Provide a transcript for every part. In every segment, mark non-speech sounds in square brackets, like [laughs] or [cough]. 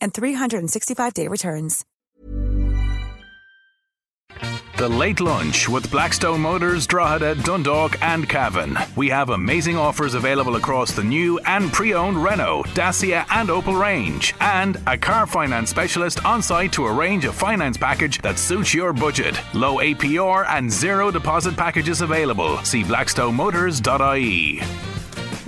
and 365-day returns. The Late Lunch with Blackstone Motors, Drogheda, Dundalk, and Cavan. We have amazing offers available across the new and pre owned Renault, Dacia, and Opel range, and a car finance specialist on site to arrange a finance package that suits your budget. Low APR and zero deposit packages available. See blackstonemotors.ie.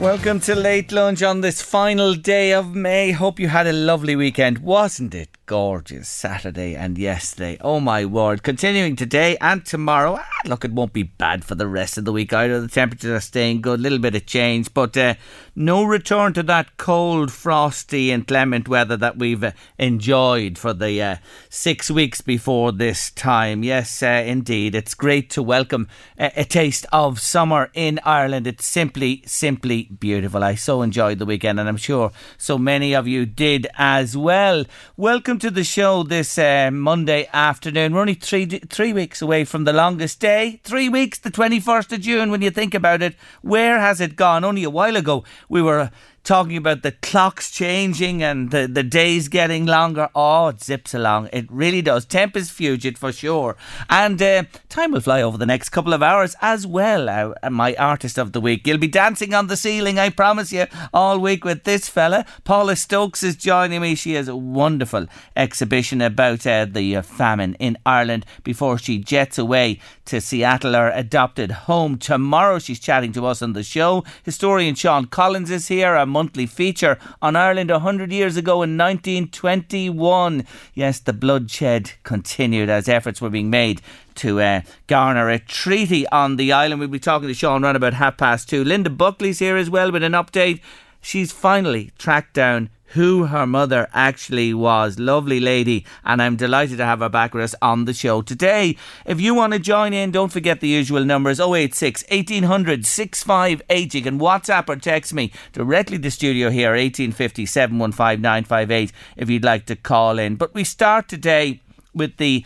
Welcome to Late Lunch on this final day of May. Hope you had a lovely weekend, wasn't it? gorgeous Saturday and yesterday. Oh my word. Continuing today and tomorrow. Ah, look, it won't be bad for the rest of the week either. The temperatures are staying good, a little bit of change, but uh, no return to that cold, frosty, inclement weather that we've uh, enjoyed for the uh, six weeks before this time. Yes, uh, indeed. It's great to welcome a, taste of summer in Ireland. It's simply, simply beautiful. I so enjoyed the weekend, and I'm sure so many of you did as well. Welcome to the show this uh, Monday afternoon. We're only three three weeks away from the longest day. Three weeks, the 21st of June, when you think about it. Where has it gone? Only a while ago, we were talking about the clocks changing and the, the days getting longer. Oh, it zips along. It really does. Tempus fugit for sure. And uh, time will fly over the next couple of hours as well. Uh, my artist of the week. You'll be dancing on the ceiling, I promise you, all week with this fella. Paula Stokes is joining me. She has a wonderful exhibition about uh, the uh, famine in Ireland before she jets away to Seattle, her adopted home. Tomorrow she's chatting to us on the show. Historian Sean Collins is here monthly feature on Ireland 100 years ago in 1921. Yes, the bloodshed continued as efforts were being made to uh, garner a treaty on the island. We'll be talking to Sean Run about half past two. Linda Buckley's here as well with an update. She's finally tracked down who her mother actually was. Lovely lady, and I'm delighted to have her back with us on the show today. If you want to join in, don't forget the usual numbers 086 1800 658. You can WhatsApp or text me directly to the studio here 1850 715 958 if you'd like to call in. But we start today with the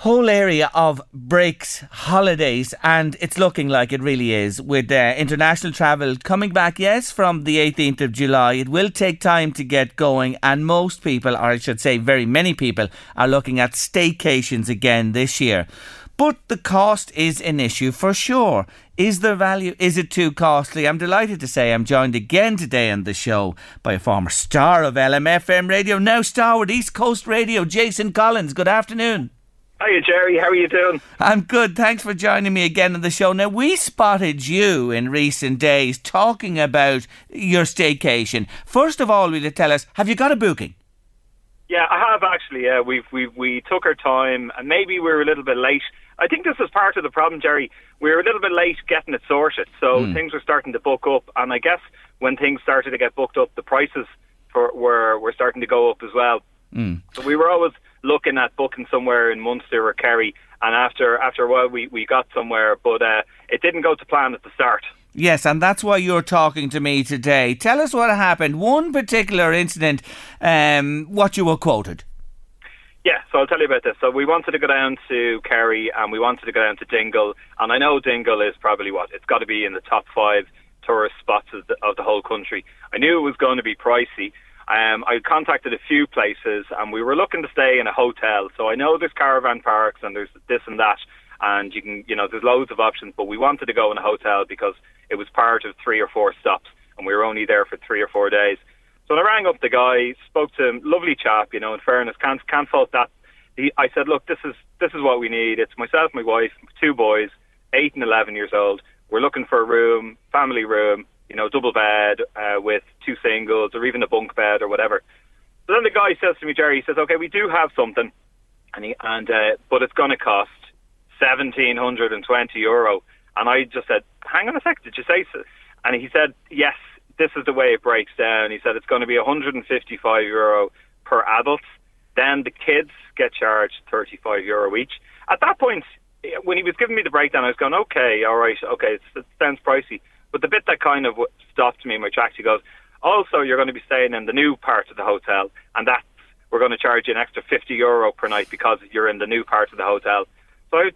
whole area of breaks, holidays, and it's looking like it really is with uh, international travel coming back, yes, from the 18th of July. It will take time to get going, and most people, or I should say, very many people, are looking at staycations again this year. But the cost is an issue for sure. Is the value, is it too costly? I'm delighted to say I'm joined again today on the show by a former star of LMFM radio, now star with East Coast Radio, Jason Collins. Good afternoon. Hiya, Jerry. How are you doing? I'm good. Thanks for joining me again on the show. Now, we spotted you in recent days talking about your staycation. First of all, will you tell us, have you got a booking? Yeah, I have actually. Yeah, we've we we took our time, and maybe we were a little bit late. I think this was part of the problem, Jerry. We were a little bit late getting it sorted, so mm. things were starting to book up, and I guess when things started to get booked up, the prices for were were starting to go up as well. Mm. So we were always looking at booking somewhere in Munster or Kerry, and after after a while we, we got somewhere, but uh, it didn't go to plan at the start. Yes, and that's why you're talking to me today. Tell us what happened. One particular incident, um, what you were quoted. Yeah, so I'll tell you about this. So we wanted to go down to Kerry and we wanted to go down to Dingle, and I know Dingle is probably what it's got to be in the top five tourist spots of the, of the whole country. I knew it was going to be pricey, um, I contacted a few places and we were looking to stay in a hotel. So I know there's caravan parks and there's this and that, and you can, you know, there's loads of options. But we wanted to go in a hotel because it was part of three or four stops, and we were only there for three or four days. So I rang up the guy, spoke to him, lovely chap, you know. In fairness, can't can't fault that. He, I said, look, this is this is what we need. It's myself, my wife, two boys, eight and eleven years old. We're looking for a room, family room, you know, double bed uh, with two singles or even a bunk bed or whatever. So then the guy says to me, Jerry, he says, okay, we do have something, and he, and uh, but it's going to cost seventeen hundred and twenty euro. And I just said, hang on a sec, did you say so? And he said, yes, this is the way it breaks down. He said it's going to be 155 euro per adult. Then the kids get charged 35 euro each. At that point, when he was giving me the breakdown, I was going, okay, all right, okay, it sounds pricey. But the bit that kind of stopped me in my tracks, he goes, also, you're going to be staying in the new part of the hotel, and that's we're going to charge you an extra 50 euro per night because you're in the new part of the hotel. So I,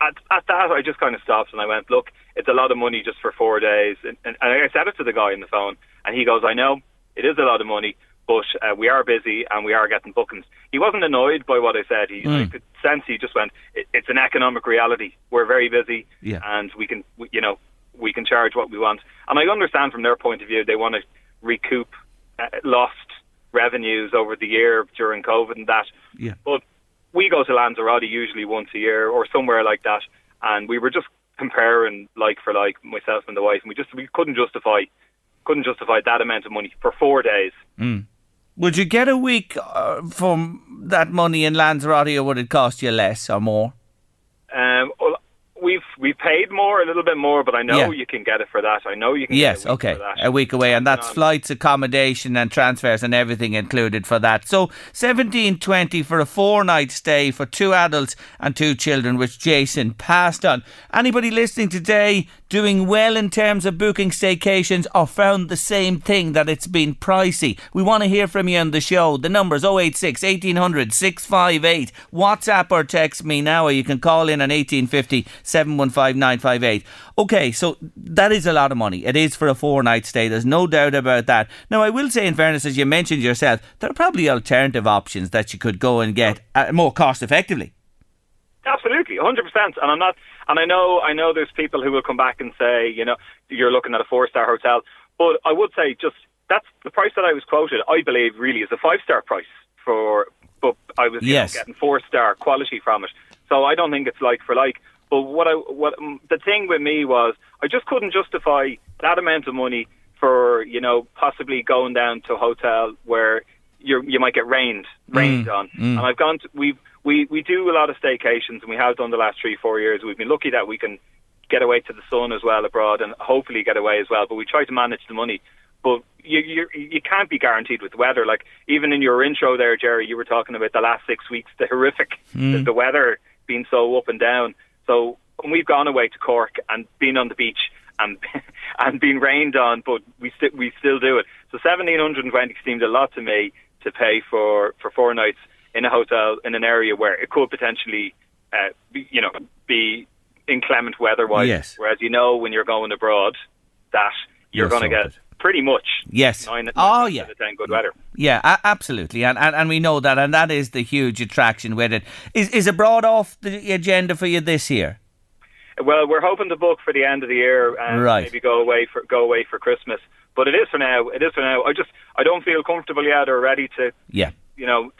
at, at that, I just kind of stopped and I went, look, it's a lot of money just for four days. And, and, and I said it to the guy on the phone, and he goes, I know, it is a lot of money, but uh, we are busy and we are getting bookings. He wasn't annoyed by what I said. He, mm. I could sense he just went, it, it's an economic reality. We're very busy, yeah. and we can, we, you know, we can charge what we want. And I understand from their point of view, they want to recoup uh, lost revenues over the year during COVID and that. Yeah. But we go to Lanzarote usually once a year or somewhere like that, and we were just comparing like for like myself and the wife, and we just we couldn't justify couldn't justify that amount of money for four days. Mm. Would you get a week uh, from that money in Lanzarote, or would it cost you less or more? Um, well, we've we paid more, a little bit more, but I know yeah. you can get it for that. I know you can. Yes, okay, a week away, and that's um, flights, accommodation, and transfers, and everything included for that. So seventeen twenty for a four night stay for two adults and two children, which Jason passed on. Anybody listening today doing well in terms of booking staycations, or found the same thing that it's been pricey? We want to hear from you on the show. The numbers 086 1800 658. WhatsApp or text me now, or you can call in on eighteen fifty. 715958. Okay, so that is a lot of money. It is for a four night stay. There's no doubt about that. Now, I will say, in fairness, as you mentioned yourself, there are probably alternative options that you could go and get uh, more cost effectively. Absolutely, 100%. And I'm not, and I know, I know there's people who will come back and say, you know, you're looking at a four star hotel. But I would say just that's the price that I was quoted, I believe, really is a five star price for, but I was yes. know, getting four star quality from it. So I don't think it's like for like. But what I what um, the thing with me was I just couldn't justify that amount of money for you know possibly going down to a hotel where you you might get rained rained mm, on. Mm. And I've gone to, we we we do a lot of staycations and we have done the last three four years. We've been lucky that we can get away to the sun as well abroad and hopefully get away as well. But we try to manage the money. But you you you can't be guaranteed with the weather. Like even in your intro there, Jerry, you were talking about the last six weeks, the horrific mm. the, the weather being so up and down. So we've gone away to Cork and been on the beach and [laughs] and been rained on, but we still we still do it. So seventeen hundred and twenty seemed a lot to me to pay for for four nights in a hotel in an area where it could potentially, uh, be, you know, be inclement weather-wise. Yes. Whereas you know when you're going abroad that you're, You're going to get pretty much Yes. nine, nine oh, yeah. good weather. Yeah, a- absolutely, and, and and we know that, and that is the huge attraction with it. Is is abroad off the agenda for you this year? Well, we're hoping to book for the end of the year and Right. maybe go away for go away for Christmas. But it is for now. It is for now. I just I don't feel comfortable yet or ready to Yeah, you know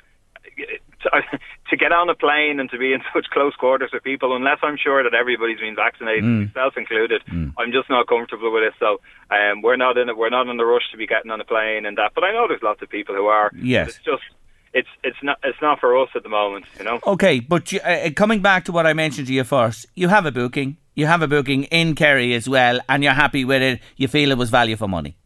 [laughs] to, to get on a plane and to be in [laughs] such close quarters with people unless I'm sure that everybody's been vaccinated, Mm. myself included. I'm just not comfortable with it. So um, we're not in it. We're not in the rush to be getting on a plane and that. But I know there's lots of people who are. Yes. It's just it's it's not it's not for us at the moment. You know. Okay, but you, uh, coming back to what I mentioned to you first, you have a booking. You have a booking in Kerry as well, and you're happy with it. You feel it was value for money.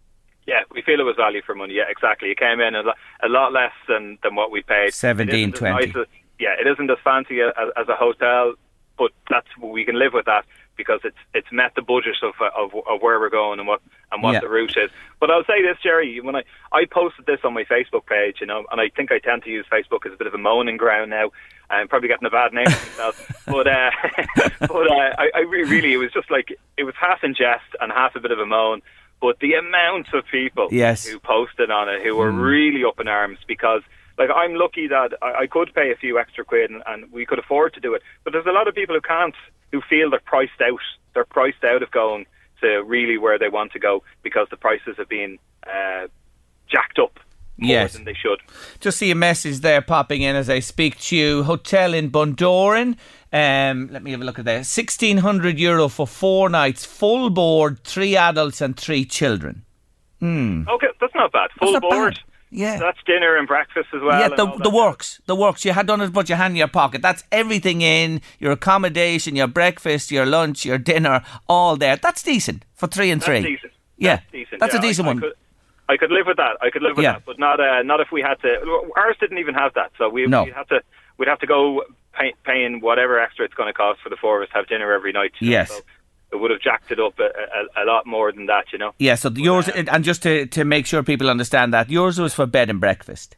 Yeah, we feel it was value for money. Yeah, exactly. It came in a, lo- a lot less than, than what we paid. Seventeen It isn't as twenty. nice as- yeah, it isn't as fancy as, as a hotel, but that's we can live with that because it's it's met the budget of of, of where we're going and what and what Yeah. the route is. But I'll say this, Jerry, when I I posted this on my Facebook page, you know, and I think I tend to use Facebook as a bit of a moaning ground now. I'm probably getting a bad name for myself, [laughs] but uh, [laughs] but uh, I, I re- really it was just like it was half in jest and half a bit of a moan. But the amount of people Yes. who posted on it who were really up in arms because like I'm lucky that I, I could pay a few extra quid and, and we could afford to do it. But there's a lot of people who can't, who feel they're priced out. They're priced out of going to really where they want to go because the prices have been uh, jacked up Yes. than they should. Just see a message there popping in as I speak to you. Hotel in Bundoran. Um, let me have a look at that. Sixteen hundred euro for four nights, full board, three adults and three children. Hmm. Okay, that's not bad. Full not board. bad. Yeah. That's dinner and breakfast as well. yeah, the, the works, the works. You had done it, but you hand in your pocket. That's everything in your accommodation, your breakfast, your lunch, your dinner, all there. That's decent for three and That's three. decent. Yeah, That's decent. that's yeah. a decent I, one. I could, I could live with that. I could live with Yeah. that, but not uh, not if we had to. Ours didn't even have that, so we No. we'd have to we'd have to go pay, paying whatever extra it's going to cost for the four of us to have dinner every night. know, Yes. so it would have jacked it up a, a, a lot more than that, you know. Yeah, so the, yours, and just to, to make sure people understand that, yours was for bed and breakfast.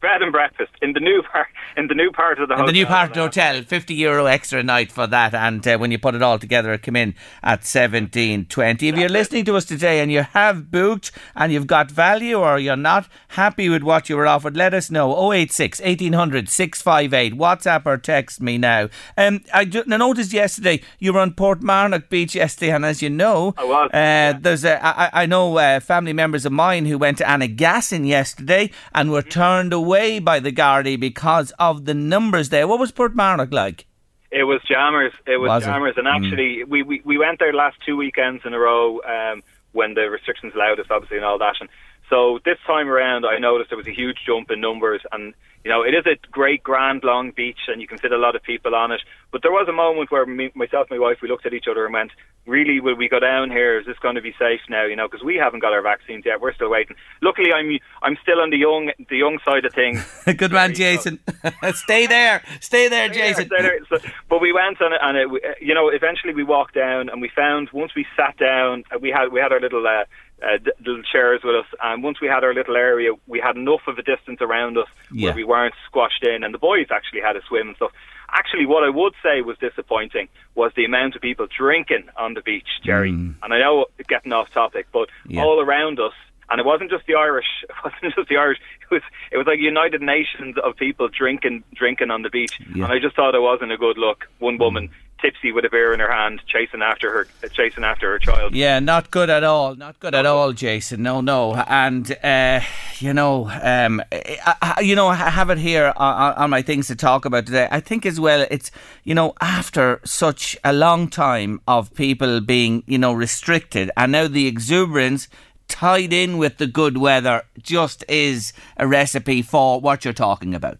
Bed and breakfast in the new part in the new part of the And hotel. the new part of the hotel, 50 euro extra a night for that. And uh, when you put it all together, it come in at 17.20. If you're listening to us today and you have booked and you've got value or you're not happy with what you were offered, let us know. 086 1800 658. WhatsApp or text me now. Um, I ju- I noticed yesterday you were on Portmarnock Beach yesterday, and as you know, I was, uh, yeah. there's a, I, I know uh, family members of mine who went to Annagassan yesterday and were turned away by the Gardaí because of the numbers there. What was Portmarnock like? It was jammers. It was, Was it? jammers, and actually, we, we we went there last two weekends in a row um, when the restrictions allowed us, obviously, and all that. And so this time around, I noticed there was a huge jump in numbers, and you know, it is a great, grand, long beach, and you can fit a lot of people on it. But there was a moment where me, myself and my wife we looked at each other and went, "Really, will we go down here? Is this going to be safe now? You know, because we haven't got our vaccines yet. We're still waiting. Luckily, I'm I'm still on the young the young side of things." [laughs] Good man, Jason. [laughs] Stay there. Stay there, Jason. Yeah, there- so- but we went on it, and it, you know, eventually we walked down, and we found once we sat down, we had we had our little uh, uh, d- little chairs with us, and once we had our little area, we had enough of a distance around us Yeah. where we weren't squashed in, and the boys actually had a swim and stuff. Actually, what I would say was disappointing was the amount of people drinking on the beach, Jerry. And I know getting off topic, but Mm. Yeah. all around us. And it wasn't just the Irish. [laughs] It wasn't just the Irish. It was it was like United Nations of people drinking drinking on the beach. Yeah. And I just thought it wasn't a good look. One woman tipsy with a beer in her hand, chasing after her chasing after her child. Yeah, not good at all. Not good at all, Jason. No, no. And uh, you know, um, I, I, you know, I have it here on, on my things to talk about today. I think as well, it's you know, after such a long time of people being you know restricted, and now the exuberance tied in with the good weather just is a recipe for what you're talking about.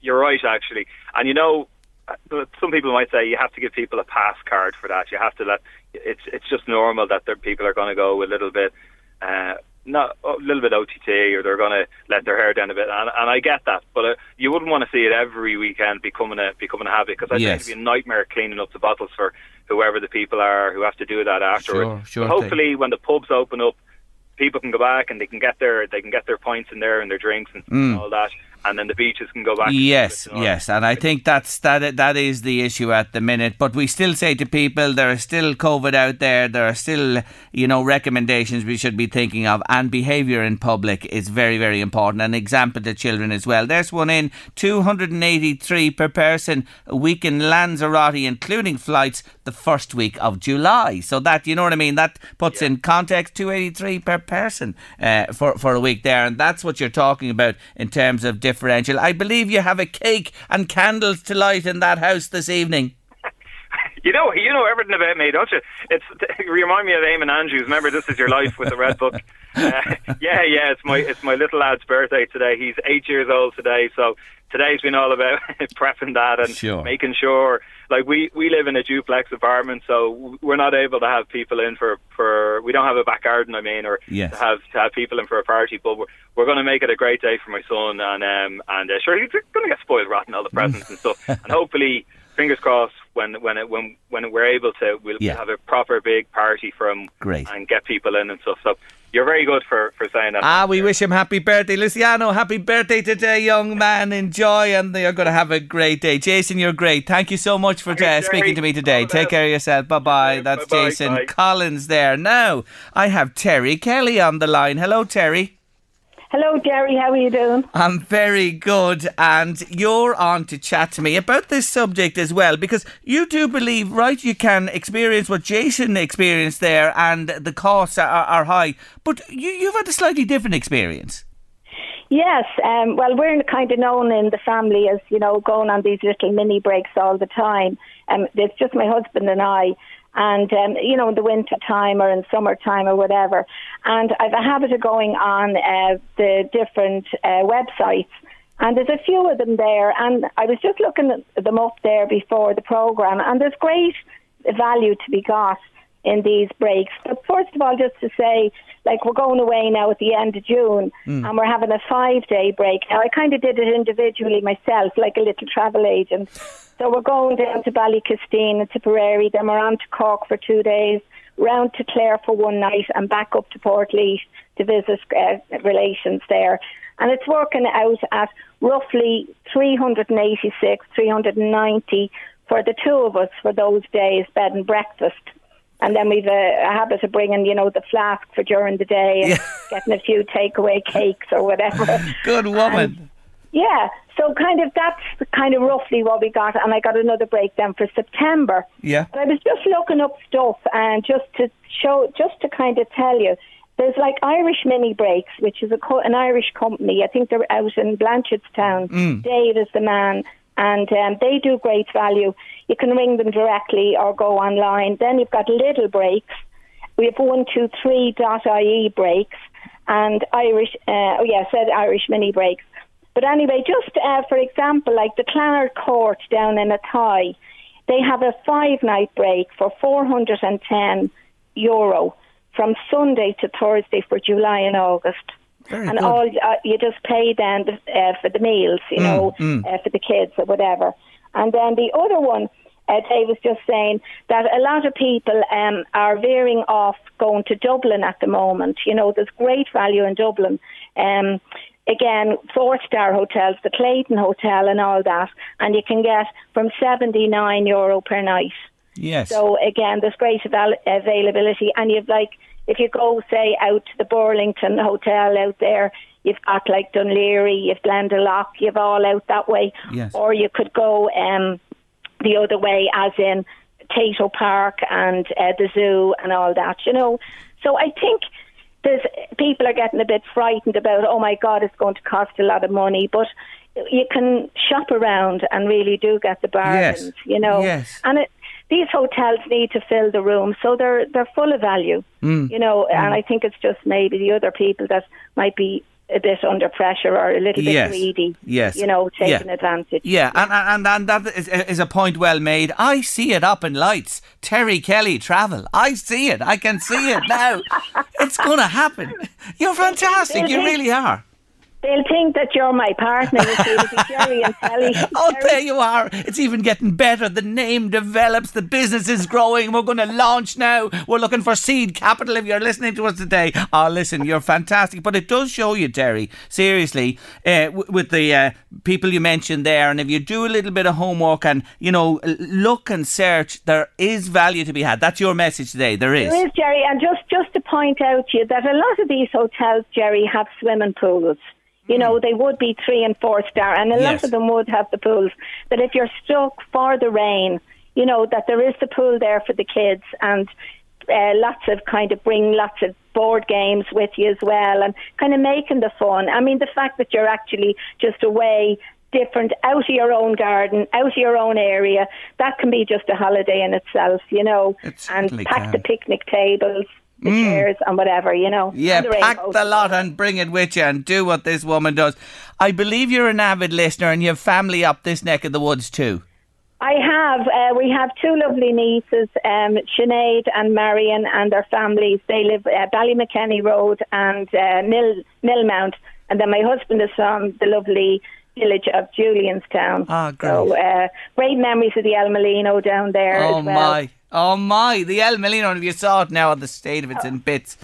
You're right, actually. And you know, uh, some people might say you have to give people a pass card for that. You have to let. It's it's just normal that there, people are going to go a little bit. Uh, not a little bit OTT, or they're going to let their hair down a bit, and, and I get that, but uh, you wouldn't want to see it every weekend becoming a becoming a habit because I Yes. think it'd be a nightmare cleaning up the bottles for whoever the people are who have to do that afterwards. Sure, sure But thing. hopefully, when the pubs open up, people can go back and they can get their they can get their points in there and their drinks and all that, and then the beaches can go back. Mm. Yes, normal. yes, and I think that's that. That is the issue at the minute. But we still say to people, there is still COVID out there. There are still, you know, recommendations we should be thinking of, and behaviour in public is very, very important. An example to children as well. There's one in two hundred and eighty-three per person a week in Lanzarote, including flights the first week of July. So that you know what I mean. That puts in context two eighty-three per person uh, for for a week there, and that's what you're talking about in terms of differential. I believe you have a cake and candles to light in that house this evening. [laughs] You know, you know everything about me, don't you? It's you [laughs] remind me of Eamon Andrews. Remember, this is your life with the red book. [laughs] Uh, yeah, yeah. It's my it's my little lad's birthday today. He's eight years old today, so today's been all about [laughs] prepping that and Sure. making sure. Like we we live in a duplex apartment, so we're not able to have people in for for. We don't have a back garden, I mean, or Yes. to have to have people in for a party. But we're we're going to make it a great day for my son, and um and uh, sure he's going to get spoiled rotten all the presents and stuff, [laughs] and hopefully fingers crossed when when it, when when we're able to we'll Yeah. have a proper big party for him Great. and get people in and stuff. So you're very good for for saying that. Ah, we wish him happy birthday, Luciano. Happy birthday today, young man. Enjoy, and you're going to have a great day. Jason, you're great. Thank you so much for uh, speaking to me today. All Take care of yourself. Bye bye. That's bye-bye. Jason Bye. Collins there. Now, I have Terry Kelly on the line. Hello, Terry. Hello, Jerry. How are you doing? I'm very good, and you're on to chat to me about this subject as well, because you do believe, right? You can experience what Jason experienced there, and the costs are, are high, but you, you've had a slightly different experience. Yes, um, well, we're kind of known in the family as you know going on these little mini breaks all the time. Um, it's just my husband and I, and um, you know in the winter time or in summertime or whatever. And I've a habit of going on uh, the different uh, websites, and there's a few of them there. And I was just looking them up there before the program, and there's great value to be got in these breaks. But first of all, just to say, like we're going away now at the end of June, mm. and we're having a five-day break. Now I kind of did it individually myself, like a little travel agent. So we're going down to Ballykisteen and Tipperary, then we're on to Cork for two days, round to Clare for one night, and back up to Port Portlaoise to visit uh, relations there. And it's working out at roughly 386, 390 for the two of us for those days, bed and breakfast. And then we've a, a, habit of bringing, you know, the flask for during the day and yeah. [laughs] getting a few takeaway cakes or whatever. [laughs] Good woman. And yeah, so kind of that's kind of roughly what we got, and I got another breakdown for September. Yeah, but I was just looking up stuff and just to show, just to kind of tell you, there's like Irish Mini Breaks, which is a co- an Irish company. I think they're out in Blanchardstown. Mm. Dave is the man, and um, they do great value. You can ring them directly or go online. Then you've got Little Breaks. We have one two three ie breaks and Irish. Uh, oh yeah, said Irish Mini Breaks. But anyway, just uh, for example, like the Clanard Court down in Athy, they have a five night break for 410 euro from Sunday to Thursday for July and August. Very and good. all uh, you just pay then uh, for the meals, you Mm, know, mm. Uh, for the kids or whatever. And then the other one, uh, Dave was just saying that a lot of people um, are veering off going to Dublin at the moment. You know, there's great value in Dublin. Um, again, four star hotels, the Clayton Hotel, and all that, and you can get from seventy nine euro per night. Yes. So again, there's great avail- availability, and you've like if you go say out to the Burlington Hotel out there, you've got like Dún Laoghaire, you've Glendalough, you've all out that way, Yes. or you could go um, the other way, as in Tayto Park and uh, the zoo and all that. You know, so I think. There's, people are getting a bit frightened about, oh my God, it's going to cost a lot of money. But you can shop around and really do get the bargains, Yes. you know. Yes. And it, these hotels need to fill the room, so they're they're full of value, Mm. you know. And I think it's just maybe the other people that might be a bit under pressure or a little bit Yes. greedy, Yes. you know, Yeah. taking advantage. Yeah, and, and and that is, is a point well made. I see it up in lights. Terry Kelly travel. I see it. I can see it now. [laughs] it's going to happen. You're fantastic. You really are. They'll think that you're my partner. You see, it'll be Jerry and Telly. [laughs] Oh, there you are. It's even getting better. The name develops. The business is growing. We're going to launch now. We're looking for seed capital if you're listening to us today. Oh, listen, you're fantastic. But it does show you, Terry, seriously, uh, w- with the uh, people you mentioned there. And if you do a little bit of homework and, you know, look and search, there is value to be had. That's your message today. There is. There is, Jerry, and just, just to point out to you that a lot of these hotels, Jerry, have swimming pools. You know, they would be three and four star, and a Yes. lot of them would have the pools. But if you're stuck for the rain, you know, that there is the pool there for the kids, and uh, lots of kind of bring lots of board games with you as well, and kind of making the fun. I mean, the fact that you're actually just away different out of your own garden, out of your own area, that can be just a holiday in itself, you know. It and pack can. the picnic tables, the chairs, and whatever, you know. Yeah, the pack the lot and bring it with you and do what this woman does. I believe you're an avid listener and you have family up this neck of the woods too. I have. Uh, we have two lovely nieces, um, Sinead and Marion, and their families. They live uh, Ballymakenny Road and uh, Mill Millmount. And then my husband is from the lovely village of Julianstown. Ah, great. So uh, great memories of the El Molino down there. Oh as well. my, oh my! The El Molino. If you saw it now, the state of it's in bits.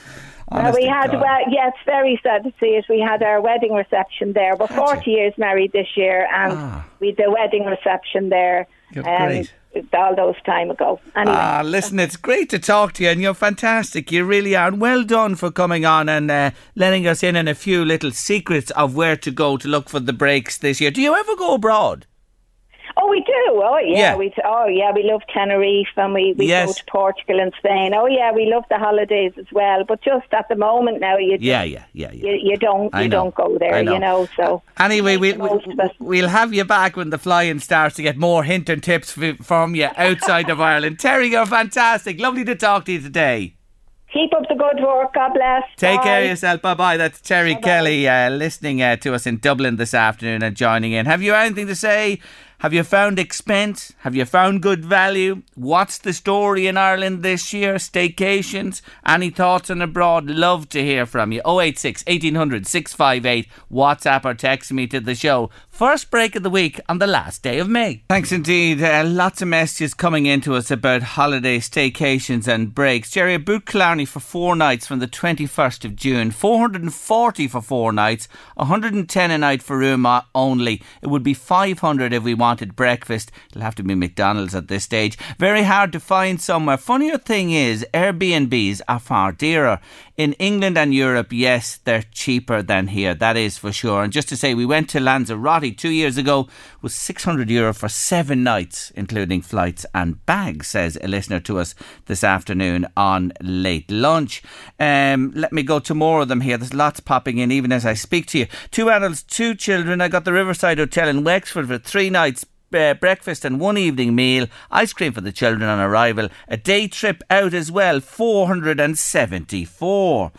Honest we had, God. well, yeah, it's very sad to see it. We had our wedding reception there. We're 40 years married this year, and Ah. we had the wedding reception there. You're Um, great. All those time ago. Anyway. Ah, listen, it's great to talk to you, and you're fantastic. You really are. And well done for coming on and uh, letting us in on a few little secrets of where to go to look for the breaks this year. Do you ever go abroad? Oh, we do. Oh, yeah. Yeah. We oh, yeah. We love Tenerife and we, we Yes. go to Portugal and Spain. Oh, yeah. We love the holidays as well. But just at the moment now, you Yeah, yeah, yeah, yeah. you, you don't you don't go there. Know. You know. So Anyway, most of we'll, have you back when the flying starts to get more hint and tips from you outside of Ireland. Terry, you're fantastic. Lovely to talk to you today. keep up the good work. God bless. Take Bye. care of yourself. Bye bye. That's Terry Kelly uh, listening uh, to us in Dublin this afternoon and joining in. Have you anything to say? Have you found expense? Have you found good value? What's the story in Ireland this year? Staycations? Any thoughts on abroad? Love to hear from you. 086 1800 658. WhatsApp or text me to the show. First break of the week on the last day of May. Thanks indeed. Uh, lots of messages coming into us about holiday staycations and breaks. Jerry, booked Killarney for four nights from the 21st of June. 440 for four nights, 110 a night for room only. It would be 500 if we wanted breakfast. It'll have to be McDonald's at this stage. Very hard to find somewhere. Funnier thing is, Airbnbs are far dearer. In England and Europe, yes, they're cheaper than here. That is for sure. And just to say, we went to Lanzarote two years ago was 600 euro for seven nights, including flights and bags, says a listener to us this afternoon on late lunch. Um, let me go to more of them here. There's lots popping in even as I speak to you. Two adults, two children. I got the Riverside Hotel in Wexford for three nights uh, breakfast and one evening meal, ice cream for the children on arrival, a day trip out as well, 474.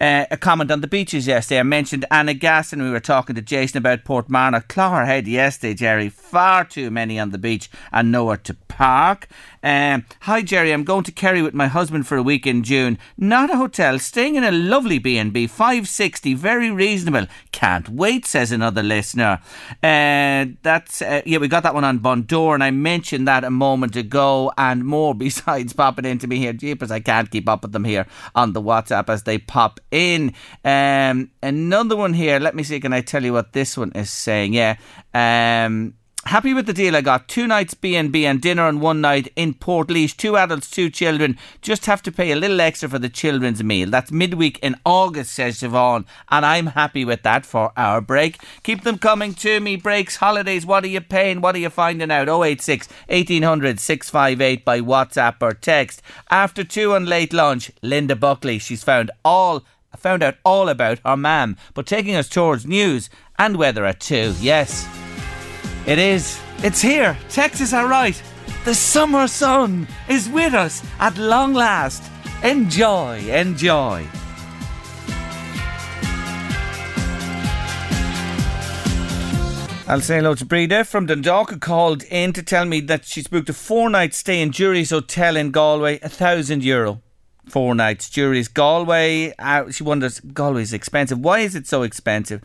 Uh, a comment on the beaches yesterday. I mentioned Annagassan. We were talking to Jason about Port Portmarnock. Clogherhead yesterday, Jerry. Far too many on the beach and nowhere to park. Um, Hi, Jerry. I'm going to Kerry with my husband for a week in June. Not a hotel, staying in a lovely B&B, 560, very reasonable. Can't wait, says another listener. Uh, that's uh, yeah, we got that one on Bundoran, and I mentioned that a moment ago, and more [laughs] besides popping into me here. Jeepers, I can't keep up with them here on the WhatsApp as they pop in. Um, another one here. Let me see. Can I tell you what this one is saying? Yeah. Um, Happy with the deal I got. Two nights B&B and dinner and one night in Port Two adults, two children. Just have to pay a little extra for the children's meal. That's midweek in August, says Siobhan. And I'm happy with that for our break. Keep them coming to me. Breaks, holidays, what are you paying? What are you finding out? 086 1800 658 by WhatsApp or text. After two on late lunch, Linda Buckley. She's found all found out all about her mam, but taking us towards news and weather at two. Yes. It is. It's here. Texas are right. The summer sun is with us at long last. Enjoy, enjoy. I'll say hello to Breda from Dundalk, who called in to tell me that she's booked a four night stay in Jury's Hotel in Galway, a thousand euro. Four nights. Jury's Galway. Uh, she wonders, Galway's expensive. Why is it so expensive?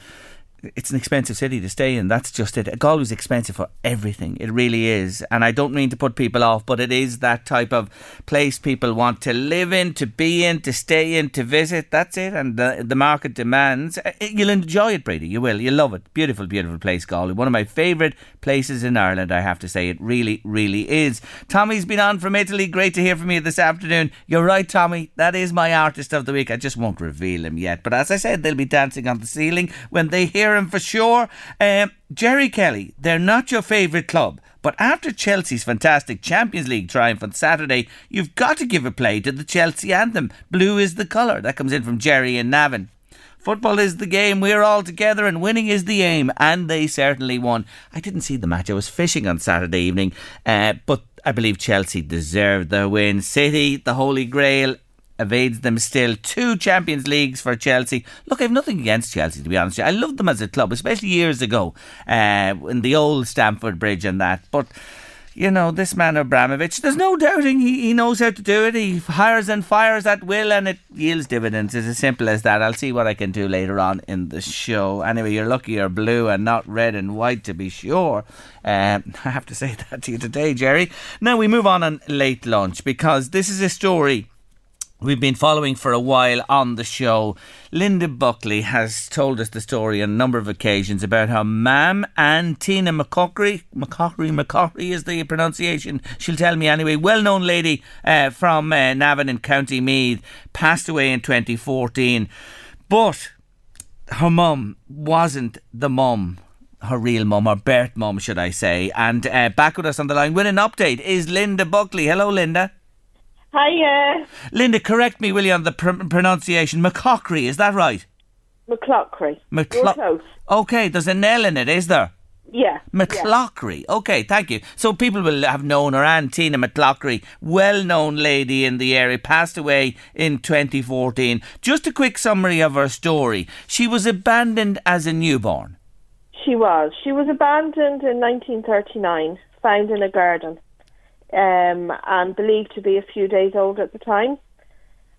It's an expensive city to stay in. That's just it. Galway's expensive for everything. It really is. And I don't mean to put people off, but it is that type of place people want to live in, to be in, to stay in, to visit. That's it. And the, the market demands. Uh, You'll enjoy it, Breda. You will. You'll love it. Beautiful, beautiful place, Galway. One of my favourite places in Ireland, I have to say. It really, really is. Tommy's been on from Italy. Great to hear from you this afternoon. You're right, Tommy. That is my artist of the week. I just won't reveal him yet. But as I said, they'll be dancing on the ceiling when they hear him for sure. Um, Jerry Kelly, they're not your favourite club. But after Chelsea's fantastic Champions League triumph on Saturday, you've got to give a play to the Chelsea anthem. Blue is the colour. That comes in from Jerry and Navan. Football is the game. We're all together, and winning is the aim. And they certainly won. I didn't see the match. I was fishing on Saturday evening, uh, but I believe Chelsea deserved their win. City, the Holy Grail, evades them still. Two Champions Leagues for Chelsea. Look, I've nothing against Chelsea, to be honest. I loved them as a club, especially years ago uh, in the old Stamford Bridge and that. But you know, this man Abramovich, there's no doubting he, he knows how to do it. He hires and fires at will and it yields dividends. It's as simple as that. I'll see what I can do later on in the show. Anyway, you're lucky you're blue and not red and white to be sure. Um, [laughs] I have to say that to you today, Jerry. Now we move on on late lunch because this is a story we've been following for a while on the show. Linda Buckley has told us the story on a number of occasions about how Mam and Tina McCockery, McCockery, McCockery is the pronunciation, she'll tell me anyway, well known lady uh, from uh, Navan in County Meath, passed away in 2014. But her mum wasn't the mum her real mum, her birth mum, should I say. And uh, back with us on the line with an update is Linda Buckley. Hello, Linda. Hiya. Linda, correct me, will you, on the pr- pronunciation. McCockery, is that right? McClockery. McClo- okay, there's an L in it, is there? Yeah. McClockery. Yeah. Okay, thank you. So people will have known her, Aunt Tina McClockery, well known lady in the area, passed away in 2014. Just a quick summary of her story. She was abandoned as a newborn. She was. She was abandoned in 1939, found in a garden, um, and believed to be a few days old at the time.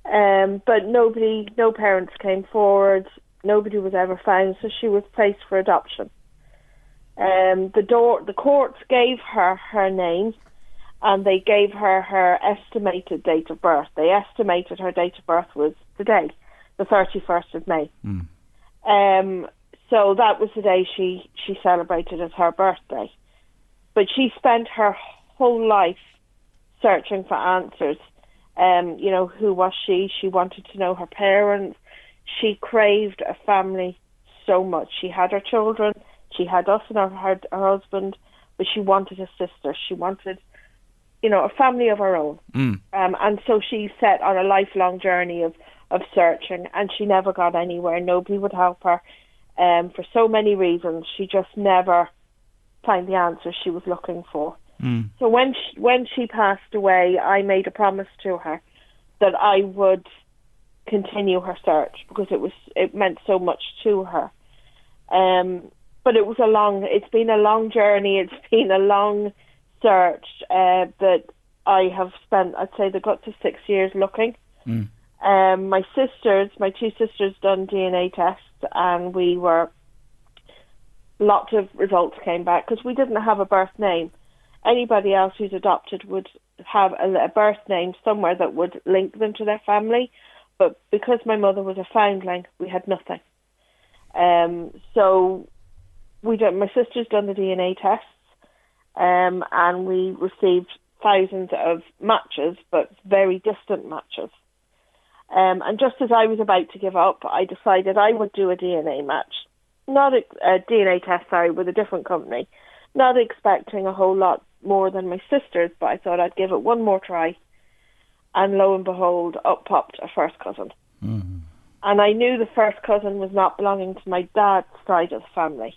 Um, but nobody, no parents came forward. Nobody was ever found, so she was placed for adoption. Um, the door, the courts gave her her name, and they gave her her estimated date of birth. They estimated her date of birth was today, the 31st of May. Mm. Um, so that was the day she, she celebrated as her birthday. But she spent her whole life searching for answers. Um, you know, who was she? She wanted to know her parents. She craved a family so much. She had her children, she had us and her, her, her husband, but she wanted a sister. She wanted, you know, a family of her own. Mm. Um, and so she set on a lifelong journey of, of searching, and she never got anywhere. Nobody would help her um, for so many reasons. She just never found the answer she was looking for. Mm. So when she, when she passed away, I made a promise to her that I would continue her search because it was it meant so much to her. Um, but it was a long. It's been a long journey. [laughs] It's been a long search uh, that I have spent. I'd say the got to six years looking. Mm. Um, my sisters, my two sisters, done DNA tests, and we were. Lots of results came back because we didn't have a birth name. Anybody else who's adopted would have a, a birth name somewhere that would link them to their family, but because my mother was a foundling, we had nothing. Um, so we done, my sister's done the DNA tests, um, and we received thousands of matches, but very distant matches. Um, and just as I was about to give up, I decided I would do a DNA match, not a, a DNA test, sorry, with a different company, not expecting a whole lot more than my sister's, but I thought I'd give it one more try. And lo and behold, up popped a first cousin. Mm. And I knew the first cousin was not belonging to my dad's side of the family.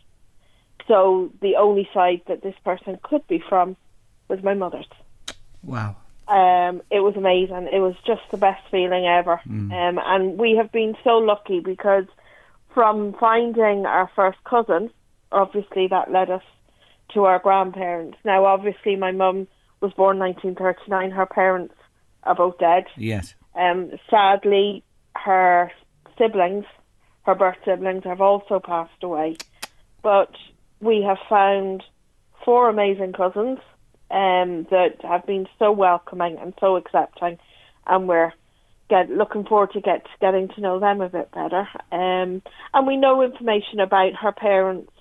So the only side that this person could be from was my mother's. Wow. Um, it was amazing. It was just the best feeling ever. Mm. Um, and we have been so lucky because from finding our first cousin, obviously that led us to our grandparents. Now, obviously, my mum was born 1939. Her parents are both dead. Yes. Um, sadly, her siblings, her birth siblings, have also passed away. But we have found four amazing cousins um, that have been so welcoming and so accepting, and we're get looking forward to get getting to know them a bit better. Um, and we know information about her parents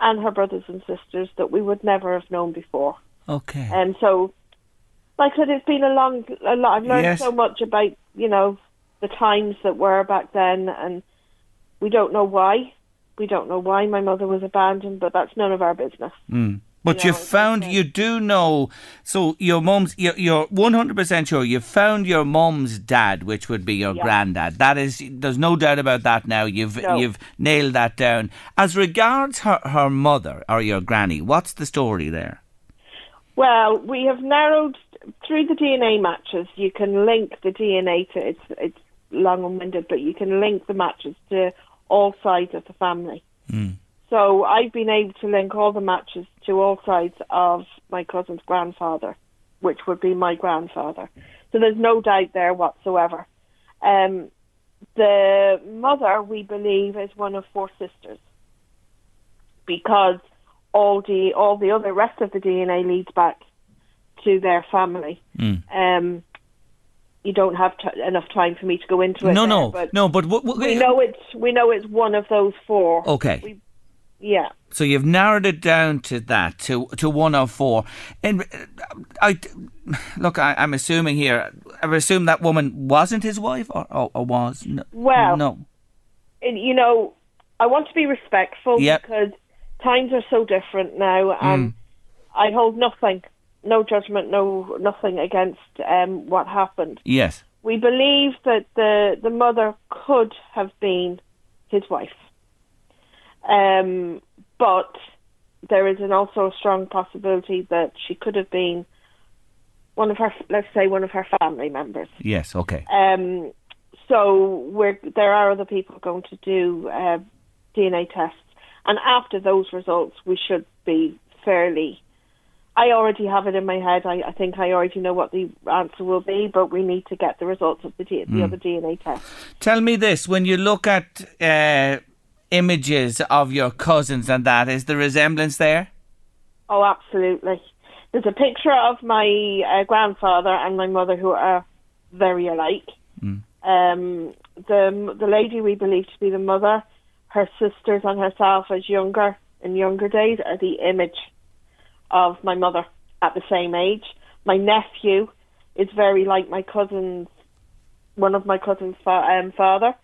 and her brothers and sisters that we would never have known before. Okay. And so, like I said, it's been a long, a lot. I've learned Yes. so much about you know the times that were back then, and we don't know why. We don't know why my mother was abandoned, but that's none of our business. Mm. But You you know, it's found, you do know, so your mum's, you're, you're 100% sure you found your mum's dad, which would be your Yeah. granddad. That is, there's no doubt about that now. You've, No. you've nailed that down. As regards her, her mother or your granny, what's the story there? Well, we have narrowed through the DNA matches. You can link the DNA to it's it's long and winded, but you can link the matches to all sides of the family. Mm. So I've been able to link all the matches to all sides of my cousin's grandfather, which would be my grandfather. So there's no doubt there whatsoever. Um, the mother, we believe, is one of four sisters because all the all the other rest of the DNA leads back to their family. Mm. Um, you don't have t- enough time for me to go into it. No, there, no, but no. But w- w- we know it's we know it's one of those four. Okay. We, yeah. So you've narrowed it down to that to to one of four. And uh, I look, I, I'm assuming here. I assume that woman wasn't his wife, or, or, or was no, Well, no. And, you know, I want to be respectful Yep. because times are so different now, and I hold nothing, no judgment, no nothing against um, what happened. Yes. We believe that the the mother could have been his wife, um, but there is an also a strong possibility that she could have been one of her, let's say, one of her family members. Yes. Okay. Um, so we're, there are other people going to do uh, DNA tests, and after those results, we should be fairly. I already have it in my head. I, I think I already know what the answer will be, but we need to get the results of the, the other DNA test. Tell me this: when you look at uh, images of your cousins and that, is the resemblance there? Oh, absolutely. There's a picture of my uh, grandfather and my mother who are very alike. Um, the the lady we believe to be the mother, her sisters and herself as younger in younger days are the image of my mother at the same age. My nephew is very like my cousin's, one of my cousin's fa- um, father.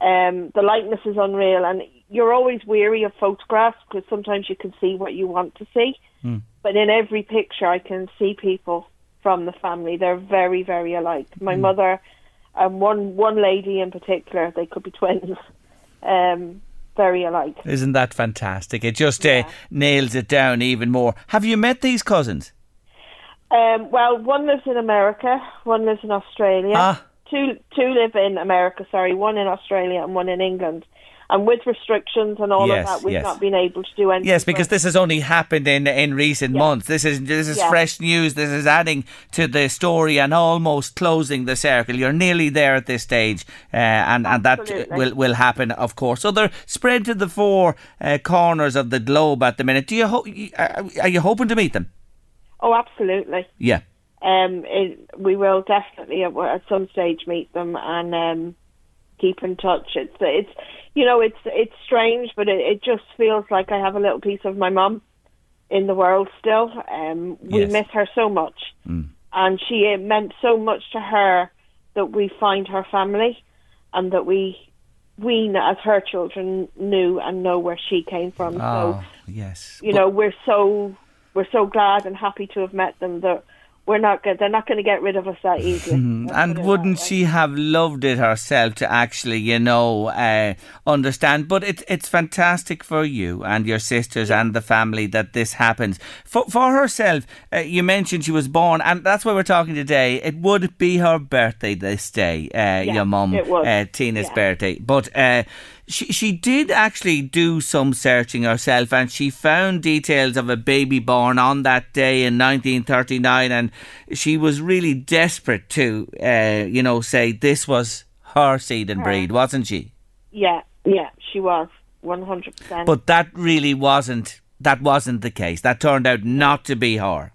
Um, the likeness is unreal, and you're always weary of photographs because sometimes you can see what you want to see. But in every picture, I can see people from the family. They're very, very alike. My mother, and one one lady in particular, they could be [laughs] twins. Um, very alike. Isn't that fantastic? It just uh, nails it down even more. Have you met these cousins? Um, well, one lives in America, one lives in Australia. Ah. Two two live in America. Sorry, one in Australia and one in England. And with restrictions and all Yes, of that, we've yes. not been able to do anything. Yes, because this has only happened in in recent Yeah. months. This is this is fresh news. This is adding to the story and almost closing the circle. You're nearly there at this stage, uh, and and that will will happen, of course. So they're spread to the four uh, corners of the globe at the minute. Do you ho- are are you hoping to meet them? oh, absolutely. Yeah. Um, it, we will definitely at, at some stage meet them and um, keep in touch. It's it's you know it's it's strange, but it, it just feels like I have a little piece of my mum in the world still. Um, we Yes. miss her so much, and she it meant so much to her that we find her family, and that we we as her children knew and know where she came from. So Oh, yes. you know we're so we're so glad and happy to have met them that we're not good they're not going to get rid of us that easily Mm-hmm. And wouldn't she have loved it herself to actually, you know, uh, understand? But it's it's fantastic for you and your sisters and the family that this happens. For for herself, uh, you mentioned she was born, and that's why we're talking today. It would be her birthday this day, uh, your mum, uh, Tina's Yeah. birthday. But uh, she she did actually do some searching herself, and she found details of a baby born on that day in 1939, and she was really desperate to, uh, you know, say this was her seed and breed, wasn't she? yeah yeah she was 100% But that really wasn't. That wasn't the case. That turned out not to be her.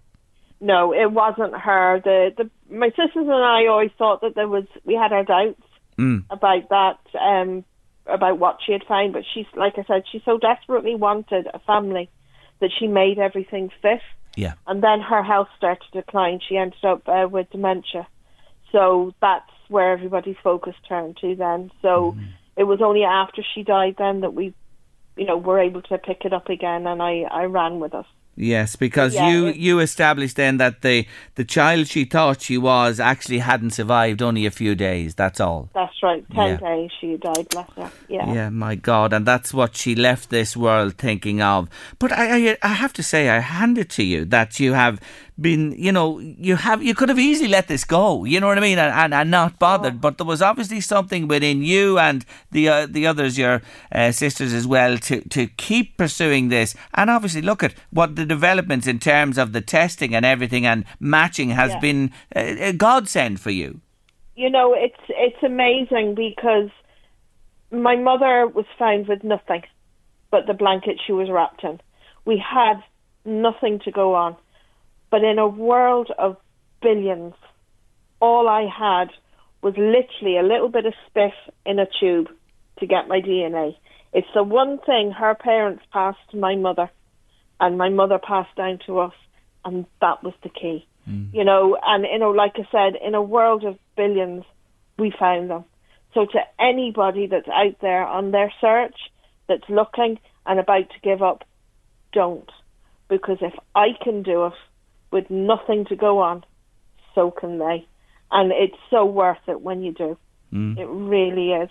no it wasn't her the, the my sisters and i always thought that there was we had our doubts Mm. about that um about what she had found but she's like i said she so desperately wanted a family that she made everything fit Yeah. and then her health started to decline. She ended up uh, with dementia, so that's where everybody's focus turned to. Then, so it was only after she died then that we, you know, were able to pick it up again, and I I ran with it. Yes, because Yeah, you you established then that the the child she thought she was actually hadn't survived only a few days. That's all. That's right. Ten Yeah. days she died. Bless her. Yeah. Yeah, my God, and that's what she left this world thinking of. But I, I, I have to say, I hand it to you that you have been, you know, you have, you could have easily let this go. You know what I mean, and and, and not bothered. But there was obviously something within you and the uh, the others, your uh, sisters as well, to to keep pursuing this. And obviously, look at what the developments in terms of the testing and everything and matching has Yeah. been a, a godsend for you. you know, it's it's amazing because my mother was found with nothing but the blanket she was wrapped in. We had nothing to go on. But in a world of billions, all I had was literally a little bit of spit in a tube to get my DNA. It's the one thing her parents passed to my mother, and my mother passed down to us, and that was the key. Mm. You know, and you know, like I said, in a world of billions, we found them. So to anybody that's out there on their search, that's looking and about to give up, don't. Because if I can do it with nothing to go on, so can they. And it's so worth it when you do. Mm. It really is.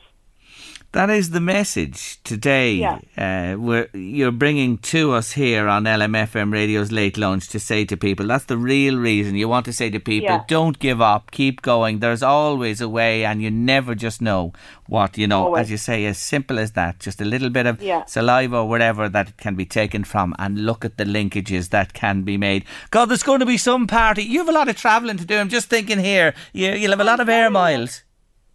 That is the message today. Yeah. Uh, you're bringing to us here on LMFM Radio's Late Lunch to say to people that's the real reason you want to say to people yeah. don't give up, keep going. There's always a way, and you never just know what you know. Always. As you say, as simple as that, just a little bit of yeah. saliva or whatever that can be taken from, and look at the linkages that can be made. God, there's going to be some party. You have a lot of travelling to do. I'm just thinking here. You, you'll have a lot of air miles.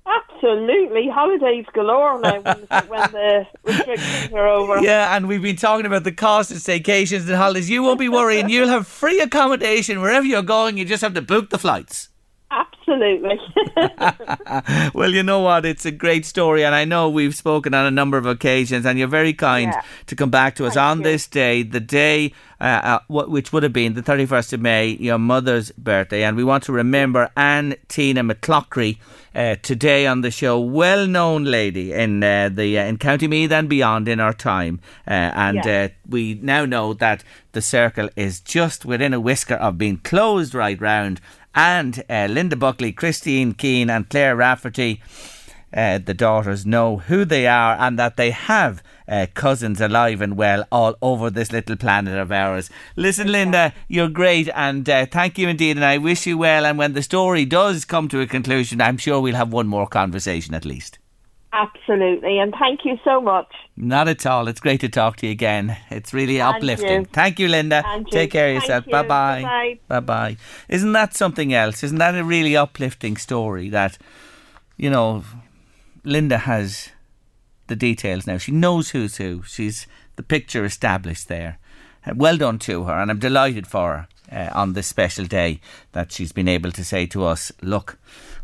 Absolutely, holidays galore now when, when the restrictions are over. Yeah, and we've been talking about the cost of staycations and holidays. You won't be worrying. You'll have free accommodation wherever you're going. You just have to book the flights. Absolutely. [laughs] well, you know what? It's a great story, and I know we've spoken on a number of occasions, and you're very kind yeah. to come back to us Thank on you. this day, the day uh, uh, which would have been the 31st of May, your mother's birthday, and we want to remember Anne Tina McClockery uh, today on the show. Well-known lady in uh, the uh, in County Meath and beyond in our time, uh, and yeah. we now know that the circle is just within a whisker of being closed right round and uh, Linda Buckley, Christine Keane, and Claire Rafferty. Uh, the daughters know who they are and that they have uh, cousins alive and well all over this little planet of ours. Listen, Linda, you're great and uh, thank you indeed. And I wish you well. And when the story does come to a conclusion, I'm sure we'll have one more conversation at least. Absolutely, and thank you so much. Not at all. It's great to talk to you again. It's really and uplifting. You. Thank you, Linda. And Take care of yourself. Bye bye. Bye bye. Isn't that something else? Isn't that a really uplifting story that, you know, Linda has the details now. She knows who's who. She's the picture established there. Well done to her, and I'm delighted for her uh, on this special day that she's been able to say to us, look,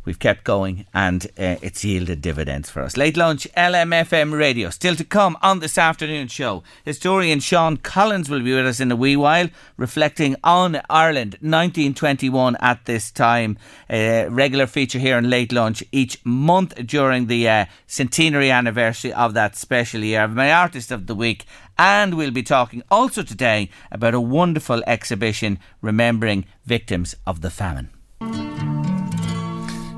We've kept going and uh, it's yielded dividends for us. Late lunch, LMFM radio. Still to come on this afternoon show. Historian Sean Collins will be with us in a wee while, reflecting on Ireland 1921 at this time. A regular feature here in Late Lunch each month during the uh, centenary anniversary of that special year. My artist of the week and we'll be talking also today about a wonderful exhibition remembering victims of the famine.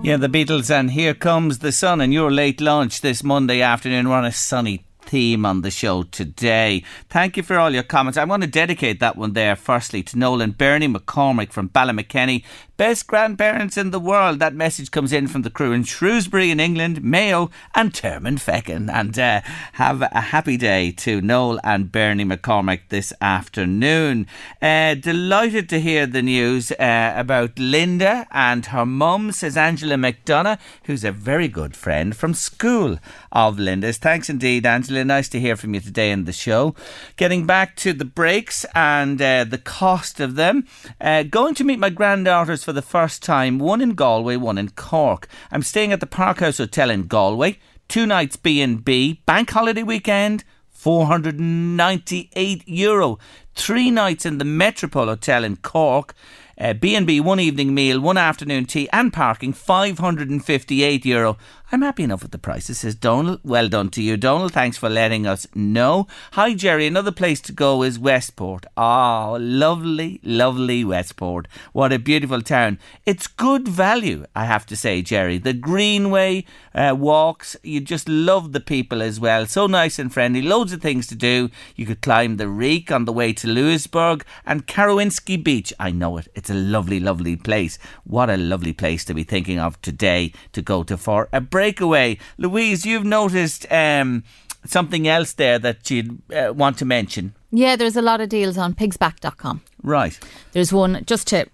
Yeah, the Beatles, and here comes the sun, and your late lunch this Monday afternoon. We're on a sunny theme on the show today. Thank you for all your comments. I'm going to dedicate that one there, firstly, to Nolan Bernie McCormick from Ballymakenny. Best grandparents in the world. That message comes in from the crew in Shrewsbury in England, Mayo, and Termonfeckin. And uh, have a happy day to Noel and Bernie McCormick this afternoon. Uh, delighted to hear the news uh, about Linda and her mum, says Angela McDonough, who's a very good friend from school of Linda's. Thanks indeed, Angela. Nice to hear from you today in the show. Getting back to the breaks and uh, the cost of them. Uh, going to meet my granddaughters for the first time, one in Galway, one in Cork. I'm staying at the Parkhouse Hotel in Galway, two nights B&B, bank holiday weekend, 498 euro. Three nights in the Metropole Hotel in Cork, uh, B&B, one evening meal, one afternoon tea and parking, 558 euro. I'm happy enough with the prices, says Donald. Well done to you, Donald. Thanks for letting us know. Hi, Jerry. Another place to go is Westport. Oh, lovely, lovely Westport. What a beautiful town. It's good value, I have to say, Jerry. The Greenway uh, walks, you just love the people as well. So nice and friendly. Loads of things to do. You could climb the Reek on the way to Louisburgh and Carrowniskey Beach. I know it. It's a lovely, lovely place. What a lovely place to be thinking of today to go to for a break breakaway. Louise, you've noticed um, something else there that you'd uh, want to mention. Yeah, there's a lot of deals on pigsback.com. Right. There's one, just to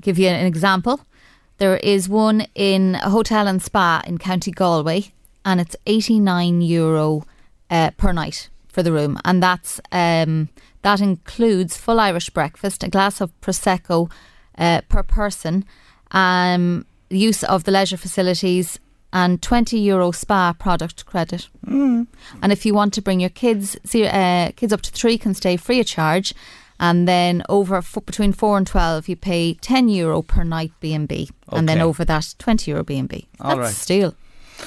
give you an example, there is one in a hotel and spa in County Galway, and it's 89 euro uh, per night for the room. And that's um, that includes full Irish breakfast, a glass of Prosecco uh, per person. Um, use of the leisure facilities, and 20 euro spa product credit. Mm. And if you want to bring your kids, see, uh, kids up to three can stay free of charge. And then over f- between four and twelve, you pay ten euro per night B and B, and then over that twenty euro B and B. That's right. steal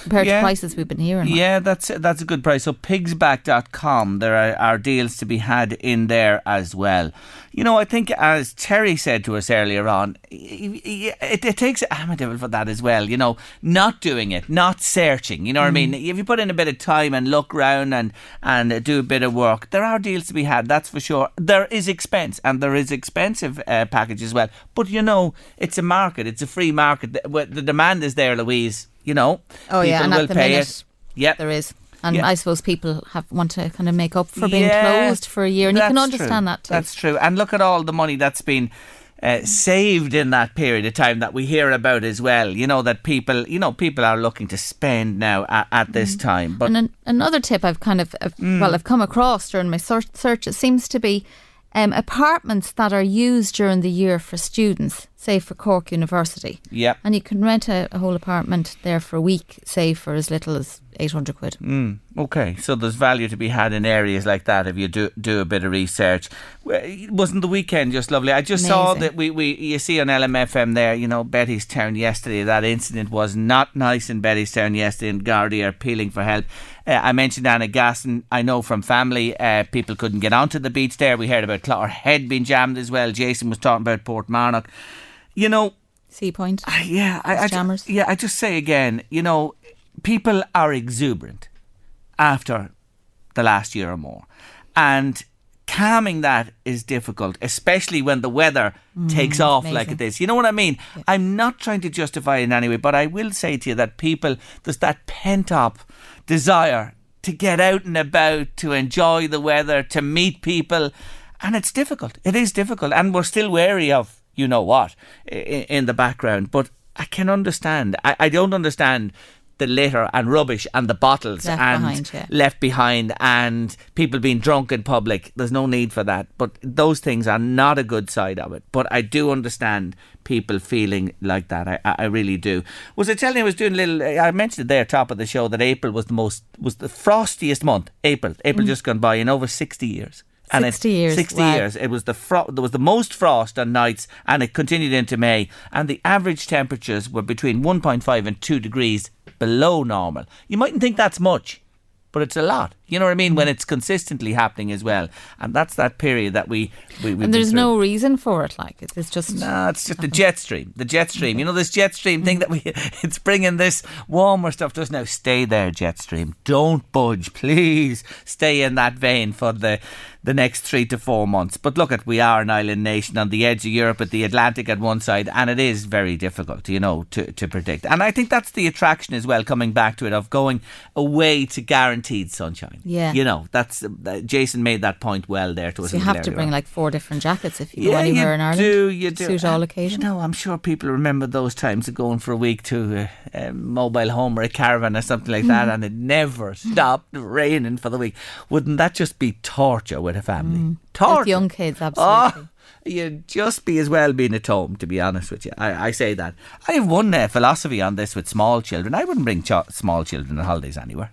compared Yeah. to prices we've been hearing. like. Yeah, that's that's a good price. So pigsback.com, there are, are deals to be had in there as well. You know, I think as Terry said to us earlier on, it, it takes I'm a devil for that as well. You know, not doing it, not searching. You know what I mean? If you put in a bit of time and look round and and do a bit of work, there are deals to be had. That's for sure. There is expense and there is expensive uh, package as well. But you know, it's a market. It's a free market. The, the demand is there, Louise. You know, Oh yeah, and will at the pay minute it. Yep. there is. And Yeah. I suppose people have want to kind of make up for being Yeah, closed for a year, and you can understand true. that too. That's true. And look at all the money that's been uh, saved in that period of time that we hear about as well. You know that people, you know, people are looking to spend now at, at this time. But and an, another tip I've kind of, I've, Mm. well, I've come across during my search, search it seems to be um, apartments that are used during the year for students, say for Cork University. yeah, And you can rent a, a whole apartment there for a week, say for as little as 800 quid. Mm, okay. So there's value to be had in areas like that if you do do a bit of research. Wasn't the weekend just lovely? I just saw that we, we you see on LMFM there, you know, Bettystown yesterday. That incident was not nice in Bettystown yesterday, and Gardaí are appealing for help. Uh, I mentioned Annagassan. I know from family, uh, people couldn't get onto the beach there. We heard about Clogherhead being jammed as well. Jason was talking about Portmarnock. You know, Seapoint. Yeah, I, I ju- yeah, I just say again, you know, people are exuberant after the last year or more, and calming that is difficult, especially when the weather takes off like Mm, it is. You know what I mean? I'm not trying to justify it in any way, but I will say to you that people, there's that pent up desire to get out and about, to enjoy the weather, to meet people, and it's difficult. It is difficult, and we're still wary of you know what in the background. But I can understand. I, I don't understand the litter and rubbish and the bottles Left and behind, yeah. left behind and people being drunk in public. There's no need for that. But those things are not a good side of it. But I do understand people feeling like that. I, I really do. Was I telling you I was doing a little? I mentioned it there top of the show that April was the most was the frostiest month. April, April mm. just gone by in over sixty years. And it- 60 Mm. years, 60 wow. years. It was the fro- there was the most frost on nights, and it continued into May. And the average temperatures were between 1.5 and 2 degrees below normal. You mightn't think that's much, but it's a lot. You know what I mean? When it's consistently happening as well, and that's that period that we we And there's no reason for it. Like it's it's just No, it's just the uh-huh. jet stream. The jet stream. You know this jet stream thing that we. [laughs] It's bringing this warmer stuff to us now. Stay there, jet stream. Don't budge, please. Stay in that vein for the the next three to four months. But look at we are an island nation on the edge of Europe at the Atlantic at one side, and it is very difficult, you know, to to predict. And I think that's the attraction as well. Coming back to it of going away to guaranteed sunshine. Yeah. you know that's uh, Jason made that point well there to us. so you have to bring on. like four different jackets if you go anywhere you in Ireland. You do, you do. Suit all occasions. You know, I'm sure people remember those times of going for a week to a, a mobile home or a caravan or something like that, and it never stopped raining for the week. Wouldn't that just be torture with a family? Torture. With young kids, absolutely. Oh, you'd just be as well being at home, to be honest with you. I, I say that. I have one uh, philosophy on this with small children. I wouldn't bring small children on holidays anywhere.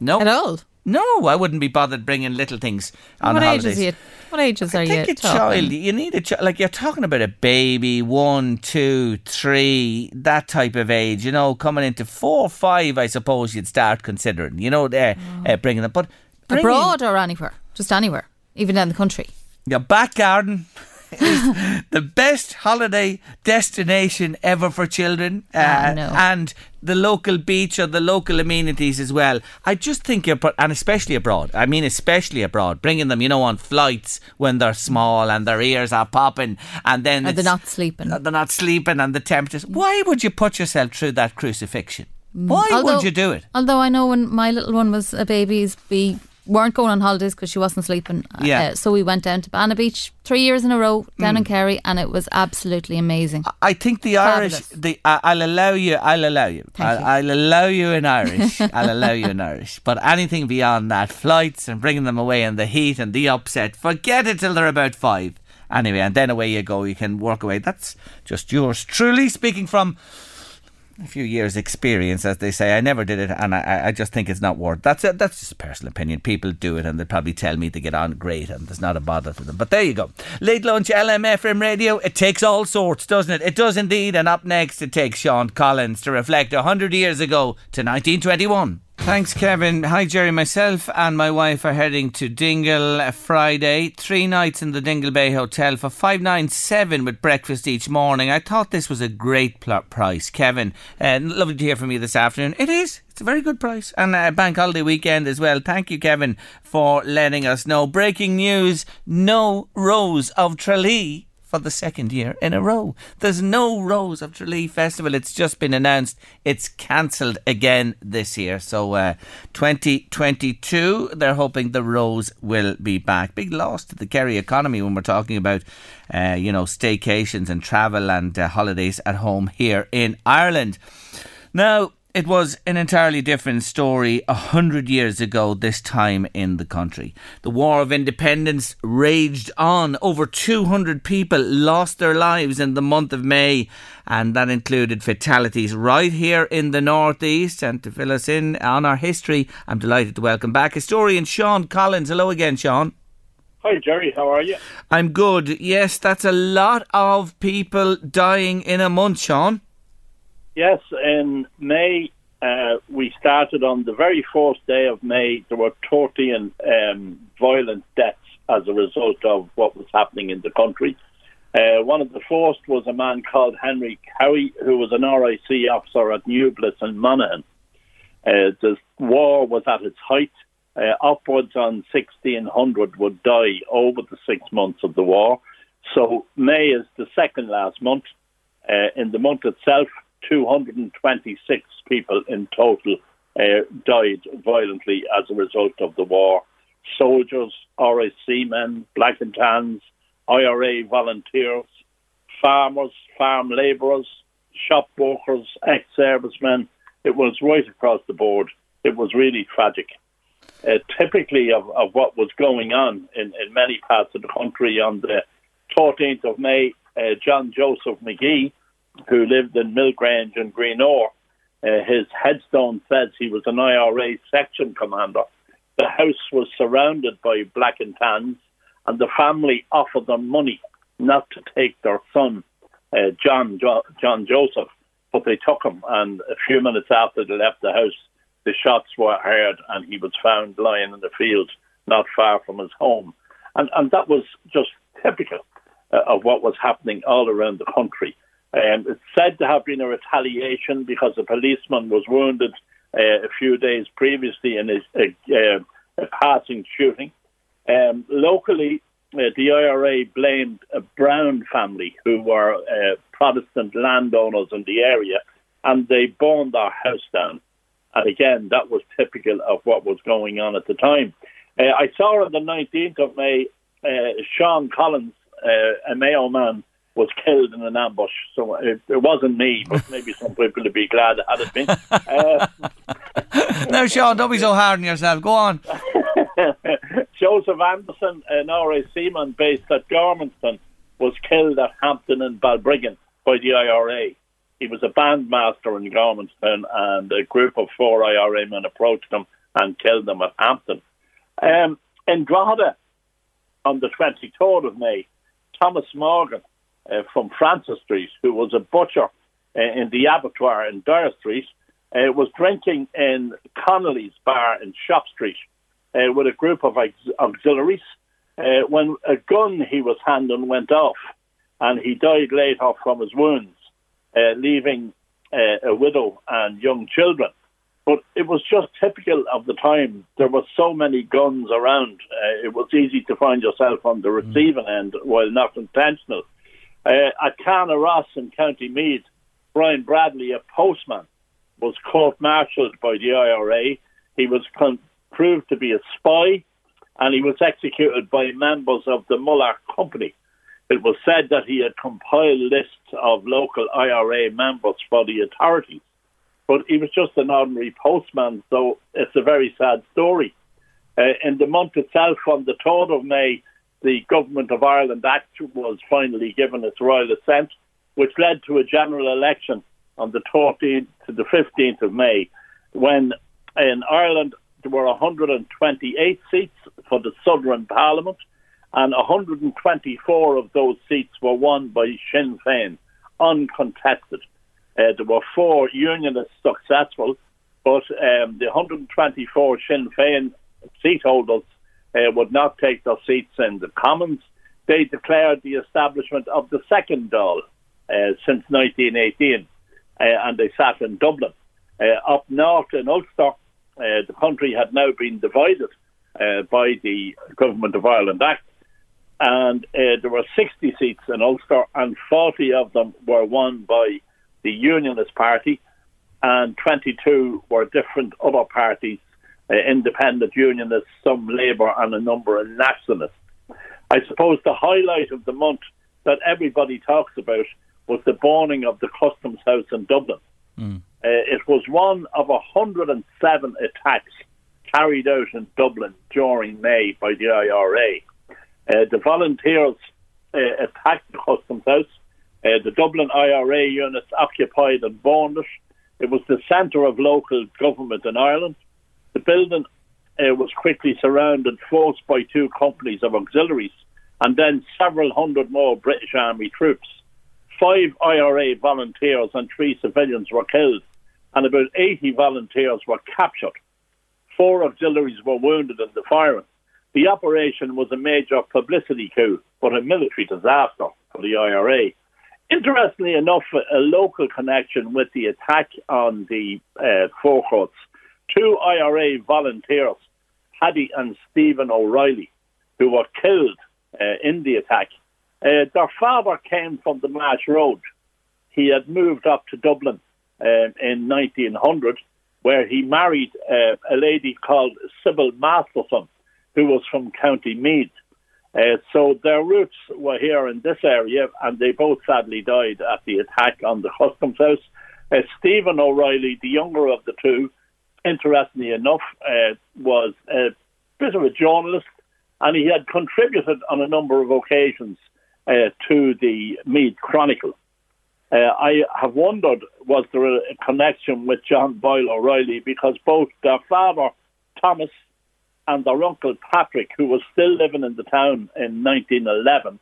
No. At all. No, I wouldn't be bothered bringing little things on what holidays. ages are you? What ages are I think you? a child. You need a child. Like you're talking about a baby, one, two, three, that type of age. You know, coming into four, five. I suppose you'd start considering. You know, uh, uh, bringing them, but bringing Abroad or anywhere? Just anywhere, even down the country. your back garden. [laughs] is the best holiday destination ever for children, uh, Ah, no. and the local beach or the local amenities as well. I just think you're, and especially abroad. I mean, especially abroad, bringing them, you know, on flights when they're small and their ears are popping, and then they're not sleeping. uh, They're not sleeping, and the temperatures. Why would you put yourself through that crucifixion? Why would Mm. You do it? Although I know when my little one was a baby, we weren't going on holidays because she wasn't sleeping. Uh, Yeah. so we went down to Banna Beach three years in a row down Mm. in Kerry, and it was absolutely amazing. I think the Irish, the I I'll allow you. I'll allow you. I'll, you. I'll allow you in Irish. [laughs] I'll allow you in Irish. But anything beyond that, flights and bringing them away in the heat and the upset, forget it till they're about five. anyway, and then away you go. You can work away. That's just yours truly speaking from a few years' experience, as they say. I never did it, and I, I just think it's not worth. That's a, that's just a personal opinion. People do it, and they probably tell me to get on great, and there's not a bother to them. But there you go. Late lunch, LMFM radio. It takes all sorts, doesn't it? It does indeed. And up next, it takes Sean Collins to reflect hundred years ago to 1921. Thanks, Kevin. Hi, Jerry. Myself and my wife are heading to Dingle Friday. Three nights in the Dingle Bay Hotel for five nine seven with breakfast each morning. I thought this was a great price, Kevin. Uh, lovely to hear from you this afternoon. It is. It's a very good price, and a bank holiday weekend as well. Thank you, Kevin, for letting us know. Breaking news: No Rose of Tralee for the second year in a row. There's no Rose of Tralee Festival. It's just been announced it's cancelled again this year. So uh, 2022, they're hoping the Rose will be back. Big loss to the Kerry economy when we're talking about, uh, you know, staycations and travel and uh, holidays at home here in Ireland. Now, it was an entirely different story a hundred years ago, this time in the country. The War of Independence raged on. Over 200 people lost their lives in the month of May, and that included fatalities right here in the Northeast. And to fill us in on our history, I'm delighted to welcome back historian Sean Collins. Hello again, Sean. Hi, Jerry. How are you? I'm good. Yes, that's a lot of people dying in a month, Sean. Yes, in May, uh, we started on the very first day of May. There were 13 um, violent deaths as a result of what was happening in the country. Uh, one of the first was a man called Henry Cowie, who was an RIC officer at Newbliss and Monaghan. Uh, the war was at its height. Uh, upwards on 1,600 would die over the six months of the war. So May is the second last month. Uh, in the month itself, 226 people in total uh, died violently as a result of the war. Soldiers, RIC men, black and tans, IRA volunteers, farmers, farm labourers, shop workers, ex servicemen. It was right across the board. It was really tragic. Uh, typically, of, of what was going on in, in many parts of the country on the 14th of May, uh, John Joseph McGee, who lived in Millgrange and Greenore. Uh, his headstone says he was an IRA section commander. The house was surrounded by black and tans, and the family offered them money not to take their son, uh, John jo- John Joseph, but they took him. And a few minutes after they left the house, the shots were heard, and he was found lying in the field not far from his home. And and that was just typical uh, of what was happening all around the country. Um, it's said to have been a retaliation because a policeman was wounded uh, a few days previously in a, uh, passing shooting. Um, locally, uh, the IRA blamed a Brown family who were uh, Protestant landowners in the area, and they burned their house down. And again, that was typical of what was going on at the time. Uh, I saw on the 19th of May, Sean Collins, a Mayo man, was killed in an ambush. So it, it wasn't me, but maybe some people would be glad it had it been. Uh, [laughs] no, Sean, don't be so hard on yourself. Go on. [laughs] Joseph Anderson, an RIC seaman based at Gormanston, was killed at Hampton and Balbriggan by the IRA. He was a bandmaster in Gormanston, and a group of four IRA men approached him and killed him at Hampton. Um, in Drogheda, on the 23rd of May, Thomas Morgan, uh, from Francis Street, who was a butcher uh, in the abattoir in Dyer Street, uh, was drinking in Connolly's bar in Shop Street uh, with a group of aux- auxiliaries uh, when a gun he was handling went off, and he died later from his wounds, uh, leaving a widow and young children. But it was just typical of the time. There were so many guns around. it was easy to find yourself on the mm. receiving end while not intentional. Uh, at Carnaross in County Meath, Brian Bradley, a postman, was court-martialed by the IRA. He was con- proved to be a spy, and he was executed by members of the Muller Company. It was said that he had compiled lists of local IRA members for the authorities, but he was just an ordinary postman, so it's a very sad story. Uh, in the month itself, on the 3rd of May, the Government of Ireland Act was finally given its royal assent, which led to a general election on the 14th to the 15th of May, when in Ireland there were 128 seats for the Southern Parliament, and 124 of those seats were won by Sinn Féin, uncontested. Uh, there were four unionists successful, but um, the 124 Sinn Féin seat holders uh, would not take their seats in the Commons. They declared the establishment of the second Dáil uh, since 1918, uh, and they sat in Dublin. Uh, up north in Ulster, uh, the country had now been divided by the Government of Ireland Act, and there were 60 seats in Ulster, and 40 of them were won by the Unionist Party, and 22 were different other parties uh, independent unionists, some Labour, and a number of nationalists. I suppose the highlight of the month that everybody talks about was the burning of the Customs House in Dublin. Mm. Uh, it was one of 107 attacks carried out in Dublin during May by the IRA. Uh, the volunteers uh, attacked the Customs House. Uh, the Dublin IRA units occupied and burned it. It was the centre of local government in Ireland. The building uh, was quickly surrounded, forced by two companies of auxiliaries, and then several hundred more British Army troops. Five IRA volunteers and three civilians were killed, and about 80 volunteers were captured. Four auxiliaries were wounded in the firing. The operation was a major publicity coup, but a military disaster for the IRA. Interestingly enough, a local connection with the attack on the uh, forecourts two IRA volunteers, Paddy and Stephen O'Reilly, who were killed uh, in the attack. Uh, their father came from the Marsh Road. He had moved up to Dublin uh, in 1900, where he married uh, a lady called Sybil Masterson, who was from County Meath. Uh, so their roots were here in this area, and they both sadly died at the attack on the customs house. Uh, Stephen O'Reilly, the younger of the two, interestingly enough, uh, was a bit of a journalist, and he had contributed on a number of occasions uh, to the Meath Chronicle. Uh, I have wondered was there a connection with John Boyle O'Reilly because both their father Thomas and their uncle Patrick, who was still living in the town in 1911,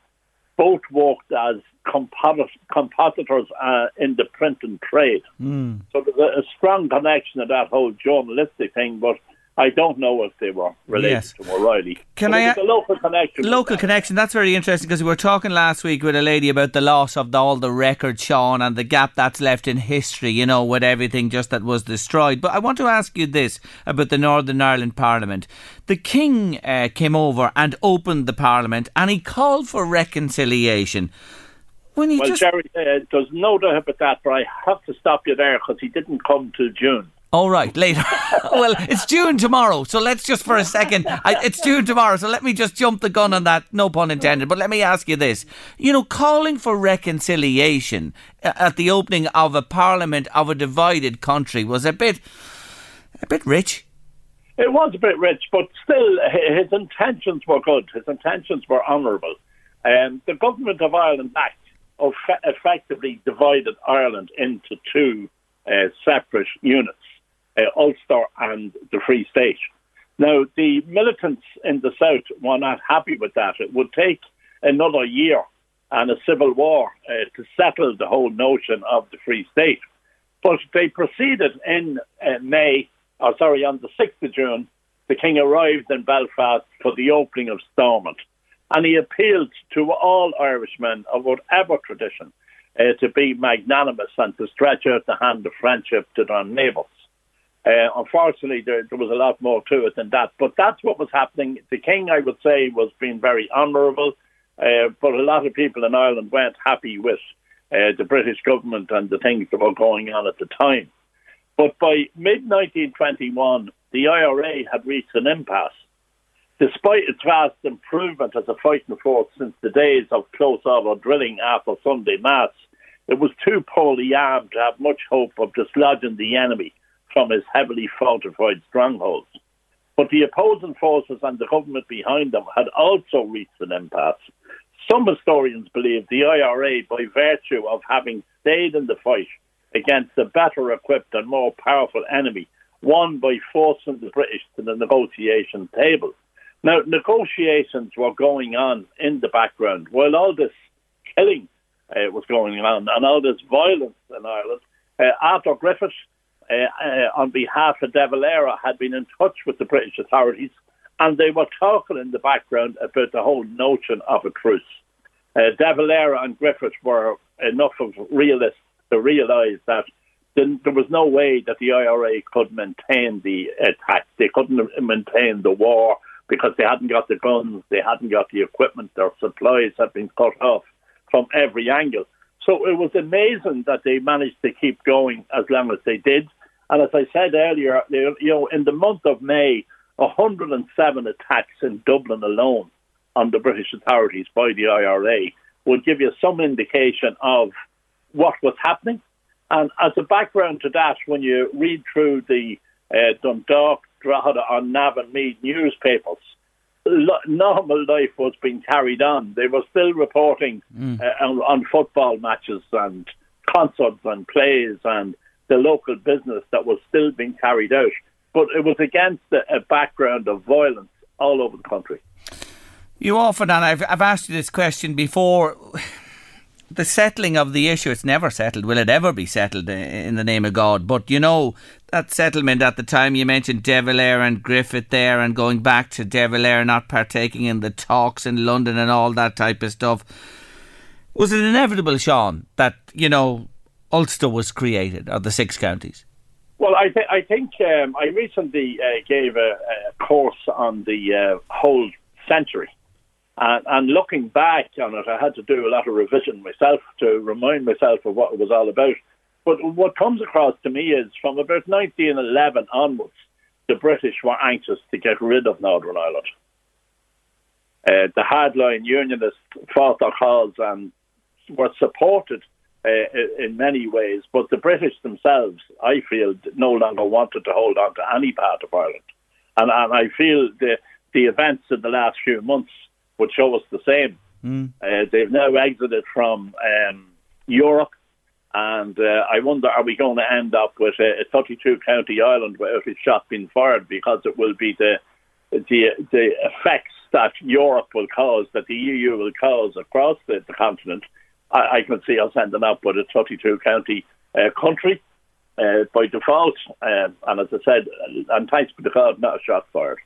both worked as compositors uh, in the printing trade. Mm. So there's a, a, strong connection to that whole journalistic thing, but I don't know if they were related yes. to O'Reilly. Can but I? A local connection. Local that. connection. That's very interesting because we were talking last week with a lady about the loss of the, all the records, Sean, and the gap that's left in history. You know, with everything just that was destroyed. But I want to ask you this about the Northern Ireland Parliament. The King uh, came over and opened the Parliament, and he called for reconciliation. When he well, just... Jerry, uh, there's no doubt about that, but I have to stop you there because he didn't come till June. All right, later. [laughs] well, it's June tomorrow, so let's just for a second. I, it's June tomorrow, so let me just jump the gun on that. No pun intended. But let me ask you this: you know, calling for reconciliation at the opening of a parliament of a divided country was a bit, a bit rich. It was a bit rich, but still, his intentions were good. His intentions were honourable. Um, the government of Ireland Act effectively divided Ireland into two uh, separate units uh, Ulster and the Free State. Now, the militants in the south were not happy with that. It would take another year and a civil war uh, to settle the whole notion of the Free State. But they proceeded in uh, May, or sorry, on the 6th of June, the King arrived in Belfast for the opening of Stormont. And he appealed to all Irishmen of whatever tradition uh, to be magnanimous and to stretch out the hand of friendship to their neighbours. Uh, unfortunately, there, there, was a lot more to it than that. But that's what was happening. The king, I would say, was being very honourable, uh, but a lot of people in Ireland weren't happy with uh, the British government and the things that were going on at the time. But by mid 1921, the IRA had reached an impasse. Despite its vast improvement as a fighting force since the days of close order drilling after Sunday Mass, it was too poorly armed to have much hope of dislodging the enemy from his heavily fortified strongholds. But the opposing forces and the government behind them had also reached an impasse. Some historians believe the IRA, by virtue of having stayed in the fight against a better equipped and more powerful enemy, won by forcing the British to the negotiation table. Now, negotiations were going on in the background while all this killing uh, was going on and all this violence in Ireland. Uh, Arthur Griffith, uh, uh on behalf of De Valera, had been in touch with the British authorities and they were talking in the background about the whole notion of a truce. Uh, De Valera and Griffith were enough of realists to realise that there was no way that the IRA could maintain the attack. They couldn't maintain the war because they hadn't got the guns, they hadn't got the equipment, their supplies had been cut off from every angle. So it was amazing that they managed to keep going as long as they did. And as I said earlier, you know, in the month of May, 107 attacks in Dublin alone on the British authorities by the IRA would give you some indication of what was happening. And as a background to that, when you read through the uh, Dundalk, Drogheda, and Navan Meath newspapers, normal life was being carried on. They were still reporting mm. uh, on, on, football matches and concerts and plays and the local business that was still being carried out. But it was against a, background of violence all over the country. You often, and I've, I've asked you this question before the settling of the issue, it's never settled. Will it ever be settled in the name of God? But you know, that settlement at the time you mentioned De Valera and Griffith there and going back to De Valera not partaking in the talks in London and all that type of stuff. Was it inevitable, Sean, that, you know, Ulster was created, or the six counties? Well, I, th- I think um, I recently uh, gave a, a, course on the uh, whole century and, and looking back on it, I had to do a lot of revision myself to remind myself of what it was all about. But what comes across to me is from about 1911 onwards, the British were anxious to get rid of Northern Ireland. Uh, the hardline unionists fought their cause and were supported uh, in many ways, but the British themselves, I feel, no longer wanted to hold on to any part of Ireland. And, and I feel the, the events in the last few months would show us the same. Mm. Uh, they've now exited from um, Europe, and uh, I wonder are we going to end up with a, a 32 county island without a shot being fired because it will be the the the effects that Europe will cause, that the EU will cause across the, the continent. I, I, can see us ending up with a 32 county uh, country uh, by default, um, and as I said, and thanks to the not a shot fired.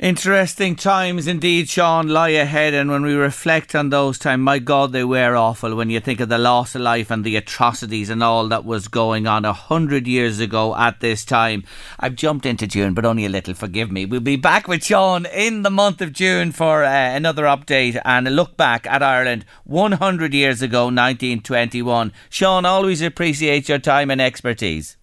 Interesting times indeed, Sean, lie ahead. And when we reflect on those times, my God, they were awful when you think of the loss of life and the atrocities and all that was going on a hundred years ago at this time. I've jumped into June, but only a little, forgive me. We'll be back with Sean in the month of June for uh, another update and a look back at Ireland 100 years ago, 1921. Sean, always appreciate your time and expertise.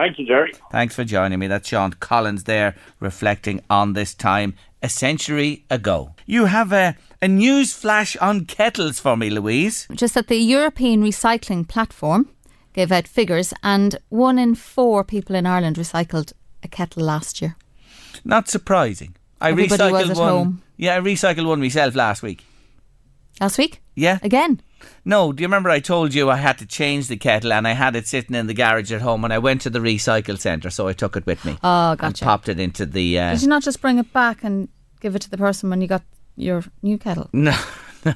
Thank you, Jerry. Thanks for joining me. That's Sean Collins there reflecting on this time a century ago. You have a, a news flash on kettles for me, Louise. Just that the European Recycling Platform gave out figures, and one in four people in Ireland recycled a kettle last year. Not surprising. I Everybody recycled one. Home. Yeah, I recycled one myself last week. Last week? Yeah. Again? No, do you remember I told you I had to change the kettle and I had it sitting in the garage at home and I went to the recycle centre, so I took it with me. Oh, gotcha. And popped it into the. Uh, Did you not just bring it back and give it to the person when you got your new kettle? [laughs] No.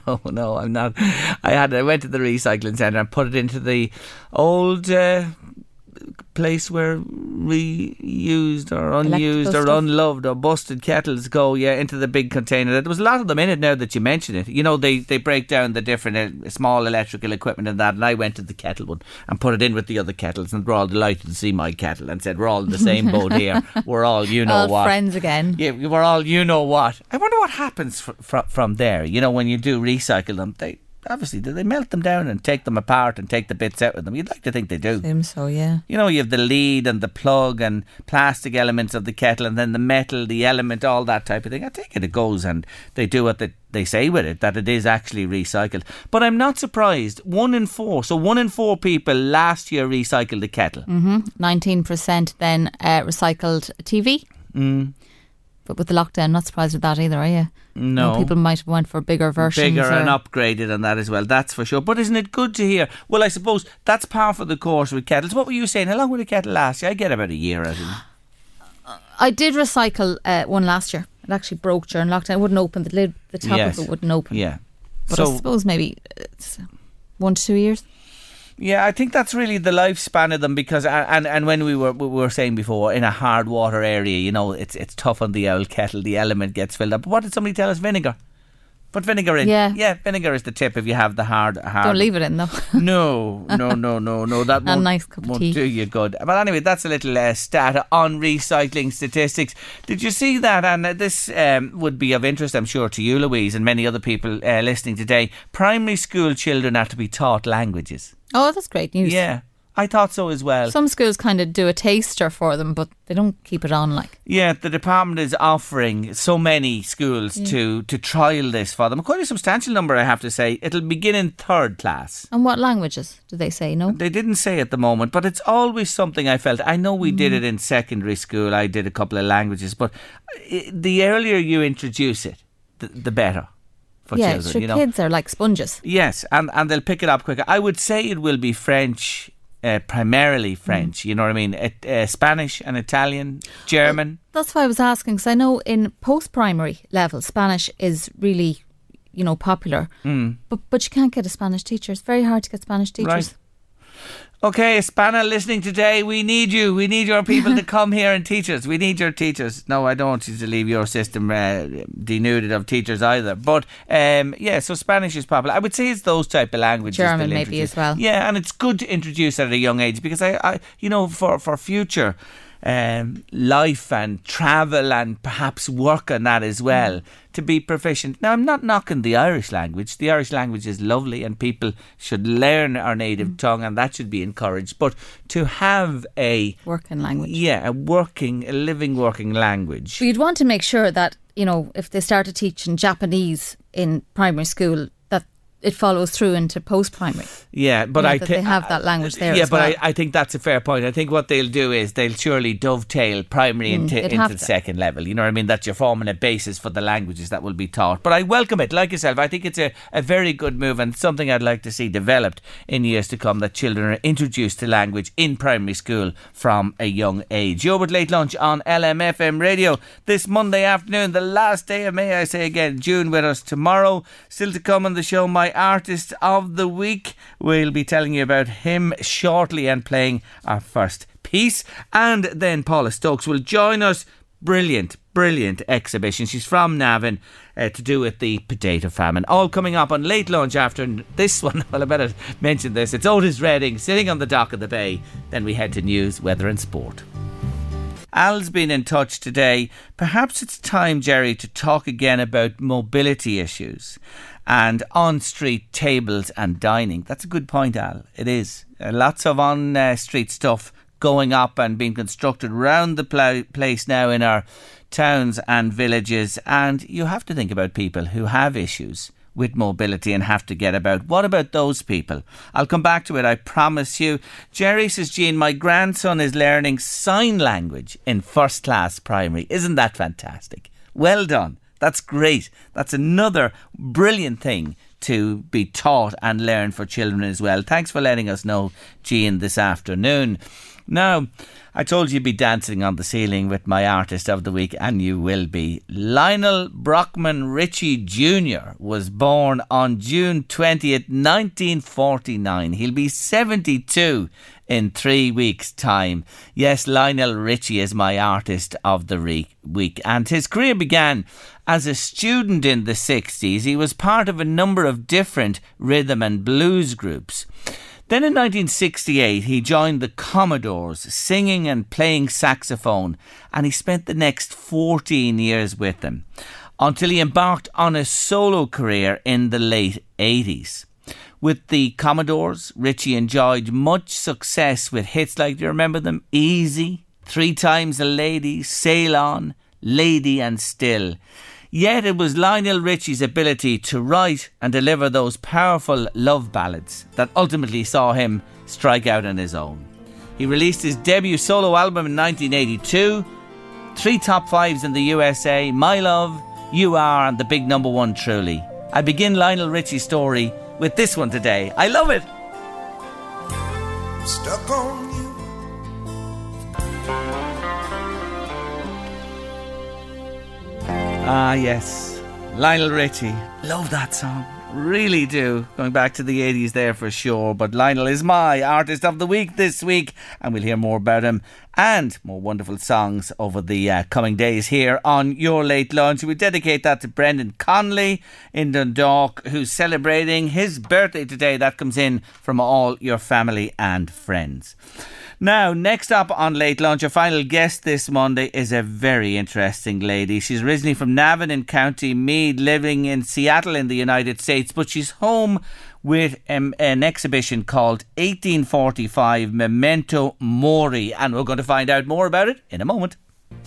No, no, I'm not. I had. I went to the recycling centre and put it into the old uh, place where reused or unused or unloved or busted kettles go, yeah, into the big container. There was a lot of them in it now that you mention it. You know, they, they break down the different uh, small electrical equipment and that. And I went to the kettle one and put it in with the other kettles, and they're all delighted to see my kettle and said, "We're all in the same boat [laughs] here. We're all, you know all what, friends again. Yeah, we're all, you know what. I wonder what happens fr- fr- from there. You know, when you do recycle them, they obviously, do they melt them down and take them apart and take the bits out of them? You'd like to think they do. Seem so, yeah. You know, you have the lead and the plug and plastic elements of the kettle and then the metal, the element, all that type of thing. I take it it goes and they do what they, they say with it, that it is actually recycled. But I'm not surprised. One in four, so one in four people last year recycled a kettle. Mm-hmm. 19% then uh, recycled TV. Mm. But with the lockdown, not surprised with that either, are you? No. You know, people might have went for a bigger versions. Bigger or- and upgraded and that as well, that's for sure. But isn't it good to hear? Well, I suppose that's par for the course with kettles. What were you saying? How long would a kettle last you? I get about a year out of them. I did recycle uh, one last year. It actually broke during lockdown. It wouldn't open. The lid, the top Yes. of it wouldn't open. Yeah. But I suppose maybe one to two years. Yeah, I think that's really the lifespan of them because, and and when we were we were saying before, in a hard water area, you know, it's it's tough on the old kettle. The element gets filled up. But what did somebody tell us? Vinegar. Put vinegar in. Yeah. yeah. Vinegar is the tip if you have the hard hard. Don't leave it in though. [laughs] No, no, no, no, no. That won't, nice cup won't tea. do you good. But anyway, that's a little uh, stat on recycling statistics. Did you see that? And uh, this um, would be of interest, I'm sure, to you, Louise, and many other people uh, listening today. Primary school children are to be taught languages. Oh, that's great news. Yeah, I thought so as well. Some schools kind of do a taster for them, but they don't keep it on. Like Yeah, the department is offering so many schools to to trial this for them. Quite a substantial number, I have to say. It'll begin in third class. and what languages do they say? No. They didn't say at the moment, but it's always something I felt. I know we did mm. it in secondary school. I did a couple of languages, but uh, the earlier you introduce it, the, the better for yeah, children. sure. you know. Kids are like sponges. Yes, and, and they'll pick it up quicker. I would say it will be French, uh, primarily French. You know what I mean? It, uh, Spanish and Italian, German. That's why I was asking because I know in post-primary level, Spanish is really, you know, popular. Mm. But but you can't get a Spanish teacher. It's very hard to get Spanish teachers. Right. Okay, Hispana listening today, we need you. We need your people to [laughs] come here and teach us. We need your teachers. No, I don't want you to leave your system uh, denuded of teachers either. But um, yeah, so Spanish is popular. I would say it's those type of languages. German maybe as well. Yeah, and it's good to introduce at a young age because I, I you know, for for future. Um, life and travel and perhaps work on that as well to be proficient. Now, I'm not knocking the Irish language. The Irish language is lovely and people should learn our native tongue and that should be encouraged. But to have a Working language. yeah, a working, a living working language. But you'd want to make sure that you know if they started teaching Japanese in primary school, it follows through into post-primary. Yeah, but You know, I think they have that language there Yeah, as but well. I, I think that's a fair point. I think what they'll do is they'll surely dovetail primary into, Mm, they'd into the to. second level. You know what I mean? That you're forming a basis for the languages that will be taught. But I welcome it, like yourself. I think it's a, a very good move and something I'd like to see developed in years to come. That children are introduced to language in primary school from a young age. You're with late lunch on LMFM radio this Monday afternoon, the last day of May. I say again, June with us tomorrow. Still to come on the show, my artist of the week. We'll be telling you about him shortly and playing our first piece. And then Paula Stokes will join us. Brilliant, brilliant exhibition. She's from Navan uh, to do with the potato famine. All coming up on late lunch after this one. [laughs] Well, I better mention this. It's Otis Redding sitting on the dock of the bay. Then we head to news, weather, and sport. Al's been in touch today. Perhaps it's time, Jerry, to talk again about mobility issues and on street tables and dining. That's a good point, Al. It is. Uh, lots of on uh, street stuff going up and being constructed around the pl- place now in our towns and villages. And you have to think about people who have issues with mobility and have to get about. What about those people? I'll come back to it, I promise you. Jerry says, Jean, my grandson is learning sign language in first class primary. Isn't that fantastic? Well done. That's great. That's another brilliant thing to be taught and learn for children as well. Thanks for letting us know, Jean, this afternoon. Now, I told you you'd be dancing on the ceiling with my artist of the week, and you will be. Lionel Brockman Richie Jr. was born on June 20th, 1949. He'll be 72 in three weeks' time. Yes, Lionel Richie is my artist of the re- week, and his career began as a student in the 60s. He was part of a number of different rhythm and blues groups. Then in 1968, he joined the Commodores, singing and playing saxophone, and he spent the next 14 years with them until he embarked on a solo career in the late 80s. With the Commodores, Richie enjoyed much success with hits like, do you remember them? Easy, Three Times a Lady, Sail On, Lady and Still. Yet it was Lionel Richie's ability to write and deliver those powerful love ballads that ultimately saw him strike out on his own. He released his debut solo album in 1982 Three top fives in the USA My Love, You Are, and the big number one, Truly. I begin Lionel Richie's story with this one today. I love it. Stuck on Ah, yes. Lionel Richie. Love that song. Really do. Going back to the 80s there for sure. But Lionel is my artist of the week this week, and we'll hear more about him and more wonderful songs over the uh, coming days here on Your Late Lunch. We dedicate that to Brendan Conley in Dundalk, who's celebrating his birthday today. That comes in from all your family and friends. Now, next up on Late Lunch, our final guest this Monday is a very interesting lady. She's originally from Navan in County Meath, living in Seattle in the United States, but she's home with um, an exhibition called 1845 Memento Mori, and we're going to find out more about it in a moment.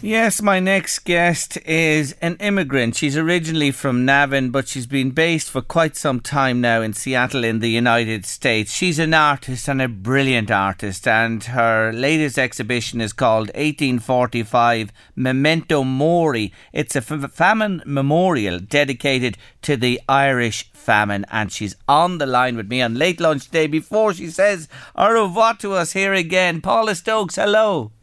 Yes, my next guest is an immigrant. She's originally from Navan, but she's been based for quite some time now in Seattle in the United States. She's an artist and a brilliant artist, and her latest exhibition is called 1845 Memento Mori. It's a famine memorial dedicated to the Irish famine, and she's on the line with me on late lunch day before she says au revoir to us here again. Paula Stokes, hello.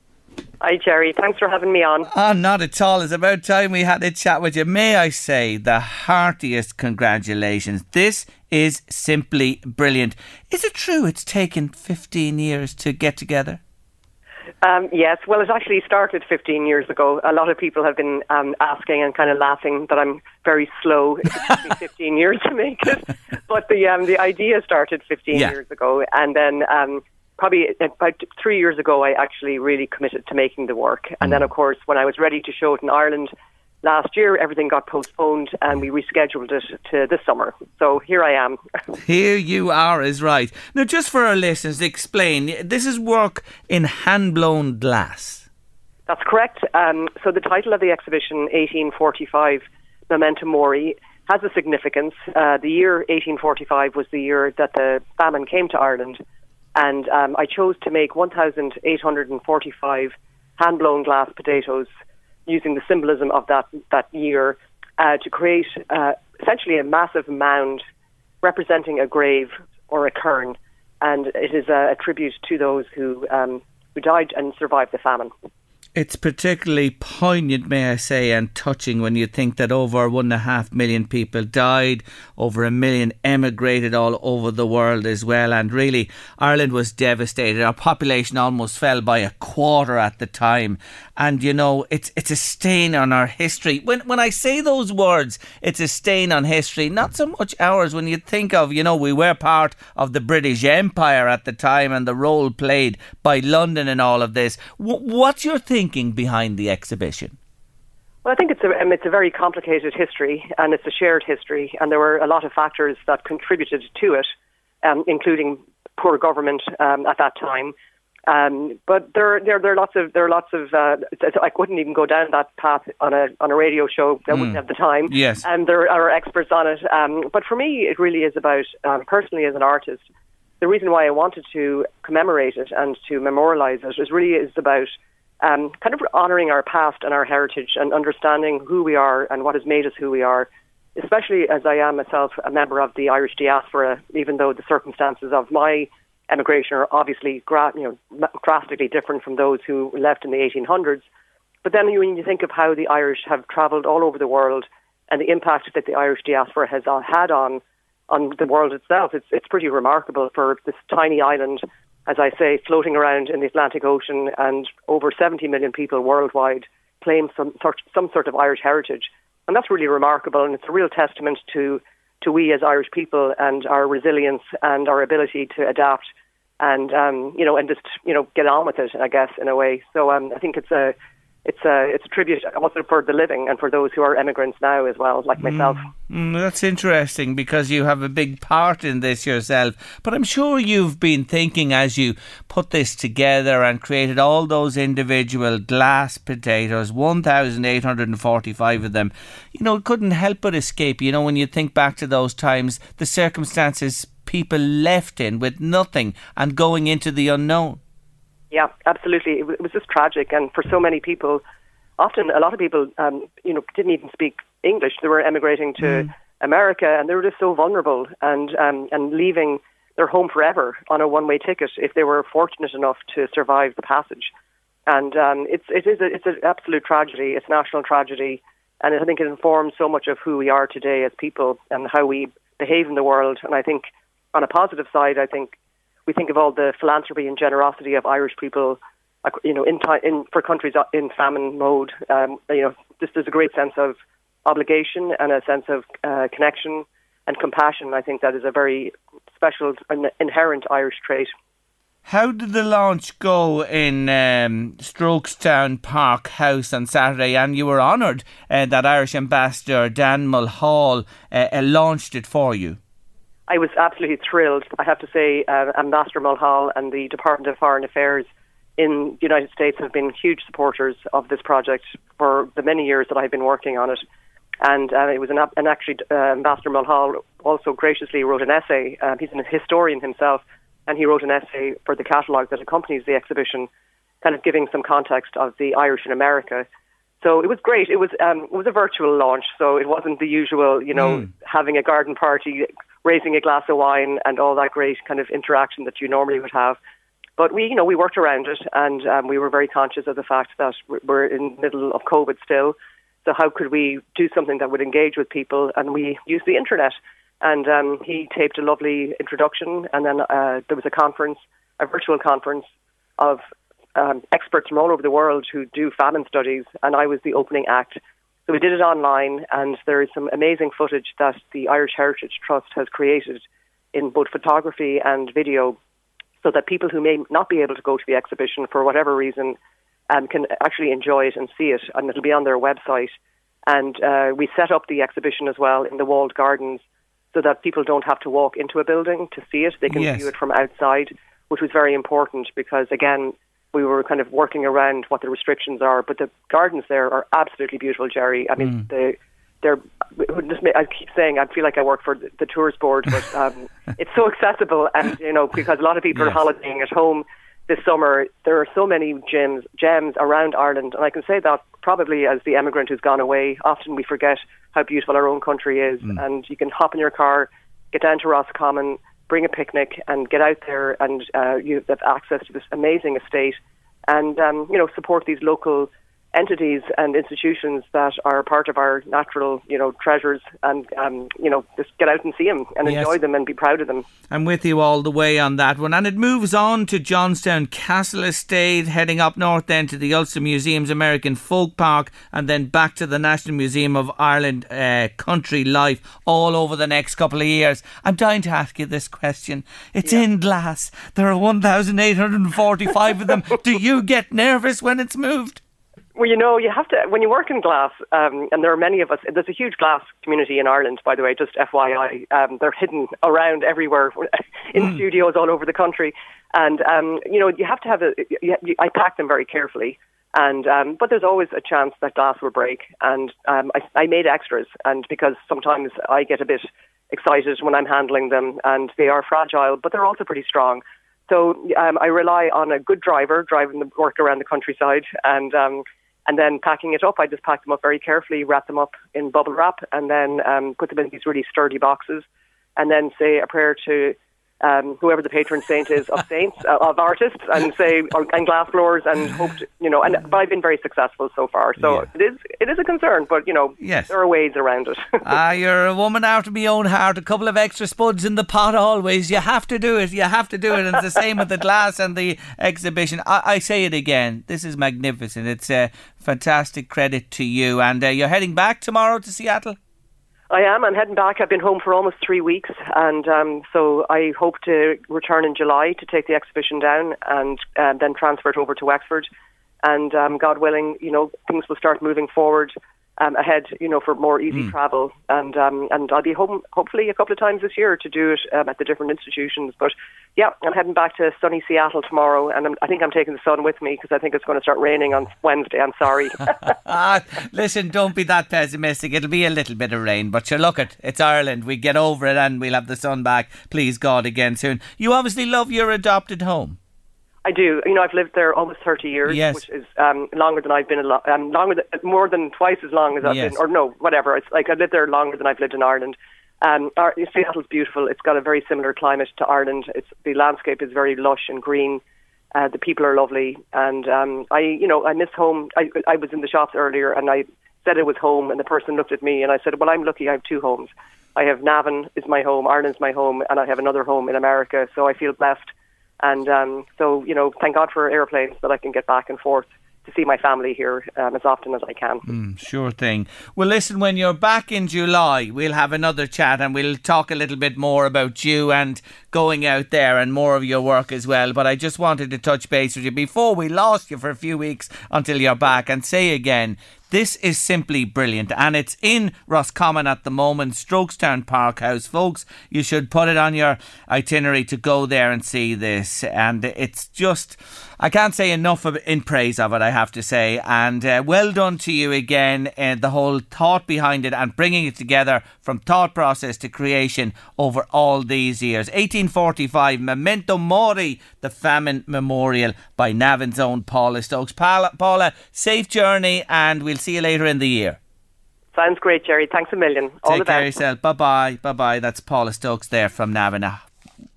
Hi, Jerry. Thanks for having me on. Oh, not at all. It's about time we had a chat with you. May I say the heartiest congratulations. This is simply brilliant. Is it true it's taken 15 years to get together? Um, yes, well, it actually started 15 years ago. A lot of people have been um, asking and kind of laughing that I'm very slow. It took me [laughs] 15 years to make it, but the um, the idea started 15 yeah. years ago, and then um, probably about three years ago, I actually really committed to making the work. And then, mm. of course, when I was ready to show it in Ireland last year, everything got postponed and we rescheduled it to this summer. So here I am. [laughs] here you are, is right. Now, just for our listeners, explain this is work in hand blown glass. That's correct. Um, so the title of the exhibition, 1845 Memento Mori, has a significance. Uh, the year 1845 was the year that the famine came to Ireland and um, I chose to make 1,845 hand blown glass potatoes using the symbolism of that, that year uh, to create uh, essentially a massive mound representing a grave or a cairn. And it is a, a tribute to those who, um, who died and survived the famine. It's particularly poignant, may I say, and touching when you think that over one and a half million people died, over a million emigrated all over the world as well, and really Ireland was devastated. Our population almost fell by a quarter at the time, and you know it's it's a stain on our history. When when I say those words, it's a stain on history, not so much ours. When you think of, you know, we were part of the British Empire at the time, and the role played by London in all of this. W- what's your thing? Thinking behind the exhibition? Well, I think it's a um, it's a very complicated history, and it's a shared history, and there were a lot of factors that contributed to it, um, including poor government um, at that time. Um, but there, there, there are lots of there are lots of. Uh, I couldn't even go down that path on a on a radio show. I wouldn't mm. have the time. Yes, and there are experts on it. Um, but for me, it really is about um, personally as an artist. The reason why I wanted to commemorate it and to memorialize it is really is about um, kind of honouring our past and our heritage and understanding who we are and what has made us who we are, especially as I am myself a member of the Irish diaspora, even though the circumstances of my emigration are obviously gra- you know, drastically different from those who left in the 1800s. But then when you think of how the Irish have travelled all over the world and the impact that the Irish diaspora has uh, had on on the world itself, it's it's pretty remarkable for this tiny island as I say, floating around in the Atlantic Ocean, and over 70 million people worldwide claim some sort, some sort of Irish heritage. And that's really remarkable, and it's a real testament to, to we as Irish people and our resilience and our ability to adapt and, um, you know, and just, you know, get on with it, I guess, in a way. So um, I think it's a, it's a it's a tribute also for the living and for those who are immigrants now as well, like myself. Mm, mm, that's interesting because you have a big part in this yourself. But I'm sure you've been thinking as you put this together and created all those individual glass potatoes, 1,845 of them. You know, it couldn't help but escape. You know, when you think back to those times, the circumstances people left in with nothing and going into the unknown. Yeah, absolutely. It was just tragic, and for so many people, often a lot of people, um, you know, didn't even speak English. They were emigrating to mm. America, and they were just so vulnerable and um, and leaving their home forever on a one-way ticket if they were fortunate enough to survive the passage. And um, it's it is a, it's an absolute tragedy. It's a national tragedy, and I think it informs so much of who we are today as people and how we behave in the world. And I think, on a positive side, I think we think of all the philanthropy and generosity of Irish people, you know, in, in for countries in famine mode. Um, you know, just there's a great sense of obligation and a sense of uh, connection and compassion. I think that is a very special and inherent Irish trait. How did the launch go in um, Strokestown Park House on Saturday? And you were honoured uh, that Irish Ambassador Dan Mulhall uh, uh, launched it for you. I was absolutely thrilled. I have to say, uh, Ambassador Mulhall and the Department of Foreign Affairs in the United States have been huge supporters of this project for the many years that I've been working on it. And uh, it was an, and actually, uh, Ambassador Mulhall also graciously wrote an essay. Um, he's a historian himself and he wrote an essay for the catalogue that accompanies the exhibition, kind of giving some context of the Irish in America. So it was great. It was um, it was a virtual launch, so it wasn't the usual, you know, mm. having a garden party, raising a glass of wine, and all that great kind of interaction that you normally would have. But we, you know, we worked around it, and um, we were very conscious of the fact that we're in the middle of COVID still. So how could we do something that would engage with people? And we used the internet. And um, he taped a lovely introduction, and then uh, there was a conference, a virtual conference of um, experts from all over the world who do famine studies, and I was the opening act. So we did it online, and there is some amazing footage that the Irish Heritage Trust has created in both photography and video, so that people who may not be able to go to the exhibition for whatever reason um, can actually enjoy it and see it, and it'll be on their website. And uh, we set up the exhibition as well in the walled gardens so that people don't have to walk into a building to see it. They can yes. view it from outside, which was very important because, again, we were kind of working around what the restrictions are. But the gardens there are absolutely beautiful, Jerry. I mean, mm. the they're I keep saying I feel like I work for the, tours board, but [laughs] um, it's so accessible, and you know because a lot of people yes. are holidaying at home this summer. There are so many gems gems around Ireland, and I can say that probably as the emigrant who's gone away. Often we forget how beautiful our own country is. Mm. And you can hop in your car, get down to Roscommon, bring a picnic, and get out there, and uh, you have access to this amazing estate, and um, you know support these local entities and institutions that are part of our natural, you know, treasures, and um, you know, just get out and see them and yes. enjoy them and be proud of them. I'm with you all the way on that one, and it moves on to Johnstown Castle Estate, heading up north then to the Ulster Museum's American Folk Park, and then back to the National Museum of Ireland uh, Country Life, all over the next couple of years. I'm dying to ask you this question. It's yeah. in glass. There are 1,845 of them. [laughs] Do you get nervous when it's moved? Well, you know, you have to when you work in glass, um, and there are many of us. There's a huge glass community in Ireland, by the way. Just FYI, um, they're hidden around everywhere [laughs] in mm. studios all over the country, and um, you know, you have to have a. You, you, I pack them very carefully, and um, but there's always a chance that glass will break, and um, I, I made extras, and because sometimes I get a bit excited when I'm handling them, and they are fragile, but they're also pretty strong. So um, I rely on a good driver driving the work around the countryside, and um, and then packing it up. I just pack them up very carefully, wrap them up in bubble wrap, and then um, put them in these really sturdy boxes, and then say a prayer to um, whoever the patron saint is of saints, uh, of artists, and say or, and glass blowers, and hoped you know. And but I've been very successful so far, so yeah. it is it is a concern, but you know, yes. there are ways around it. [laughs] Ah, you're a woman after my own heart. A couple of extra spuds in the pot always. You have to do it. You have to do it. And it's the same with the glass and the exhibition. I, I say it again. This is magnificent. It's a fantastic credit to you. And uh, you're heading back tomorrow to Seattle. I am. I'm heading back. I've been home for almost three weeks, and um, so I hope to return in July to take the exhibition down and uh, then transfer it over to Wexford. And um, God willing, you know, things will start moving forward um, ahead, you know, for more easy mm. travel. And um, and I'll be home hopefully a couple of times this year to do it um, at the different institutions. But yeah, I'm heading back to sunny Seattle tomorrow, and I'm, i think I'm taking the sun with me because I think it's going to start raining on Wednesday. I'm sorry. ah, [laughs] [laughs] listen, don't be that pessimistic. It'll be a little bit of rain, but you look at it's Ireland. We get over it, and we'll have the sun back. Please God again soon. You obviously love your adopted home. I do. You know, I've lived there almost 30 years, Yes. which is um, longer than I've been, a lo- um, longer than, more than twice as long as I've Yes. been, or no, whatever. It's like I've lived there longer than I've lived in Ireland. Um, our, Seattle's beautiful. It's got a very similar climate to Ireland. It's the landscape is very lush and green. Uh, the people are lovely, and um, I, you know, I miss home. I, I was in the shops earlier, and I said it was home, and the person looked at me, and I said, "Well, I'm lucky. I have two homes. I have Navan is my home, Ireland's my home, and I have another home in America. So I feel blessed." And um, so, you know, thank God for airplanes that I can get back and forth to see my family here um, as often as I can. Mm, sure thing. Well, listen, when you're back in July, we'll have another chat and we'll talk a little bit more about you and going out there and more of your work as well. But I just wanted to touch base with you before we lost you for a few weeks until you're back and say again. This is simply brilliant, and it's in Roscommon at the moment, Strokestown Park House, folks. You should put it on your itinerary to go there and see this, and it's just I can't say enough in praise of it. I have to say, and uh, well done to you again. Uh, the whole thought behind it and bringing it together from thought process to creation over all these years. 1845, Memento Mori, the famine memorial by Navan's own Paula Stokes. Paula, Paula, safe journey, and we'll see you later in the year. Sounds great, Jerry. Thanks a million. All Take the care of best. yourself. Bye bye. Bye bye. That's Paula Stokes there from Navan.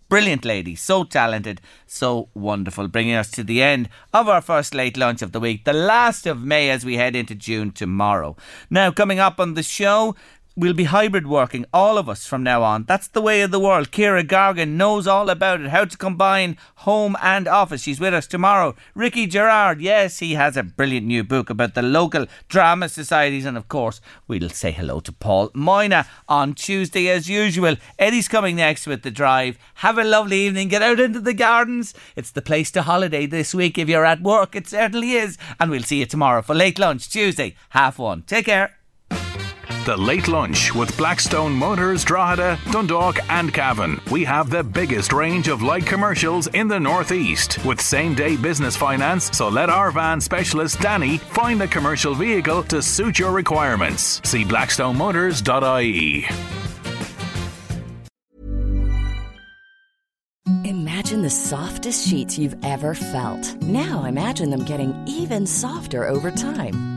Brilliant lady, so talented, so wonderful, bringing us to the end of our first late lunch of the week, the last of May as we head into June tomorrow. Now, coming up on the show, we'll be hybrid working, all of us from now on. That's the way of the world. Kira Gargan knows all about it, how to combine home and office. She's with us tomorrow. Ricky Gerard, yes, he has a brilliant new book about the local drama societies. And of course, we'll say hello to Paul Moyna on Tuesday as usual. Eddie's coming next with The Drive. Have a lovely evening. Get out into the gardens. It's the place to holiday this week if you're at work. It certainly is. And we'll see you tomorrow for late lunch, Tuesday, half one. Take care. The Late Lunch with Blackstone Motors, Drogheda, Dundalk, and Cavan. We have the biggest range of light commercials in the Northeast with same day business finance. So let our van specialist Danny find a commercial vehicle to suit your requirements. See blackstonemotors.ie. Imagine the softest sheets you've ever felt. Now imagine them getting even softer over time.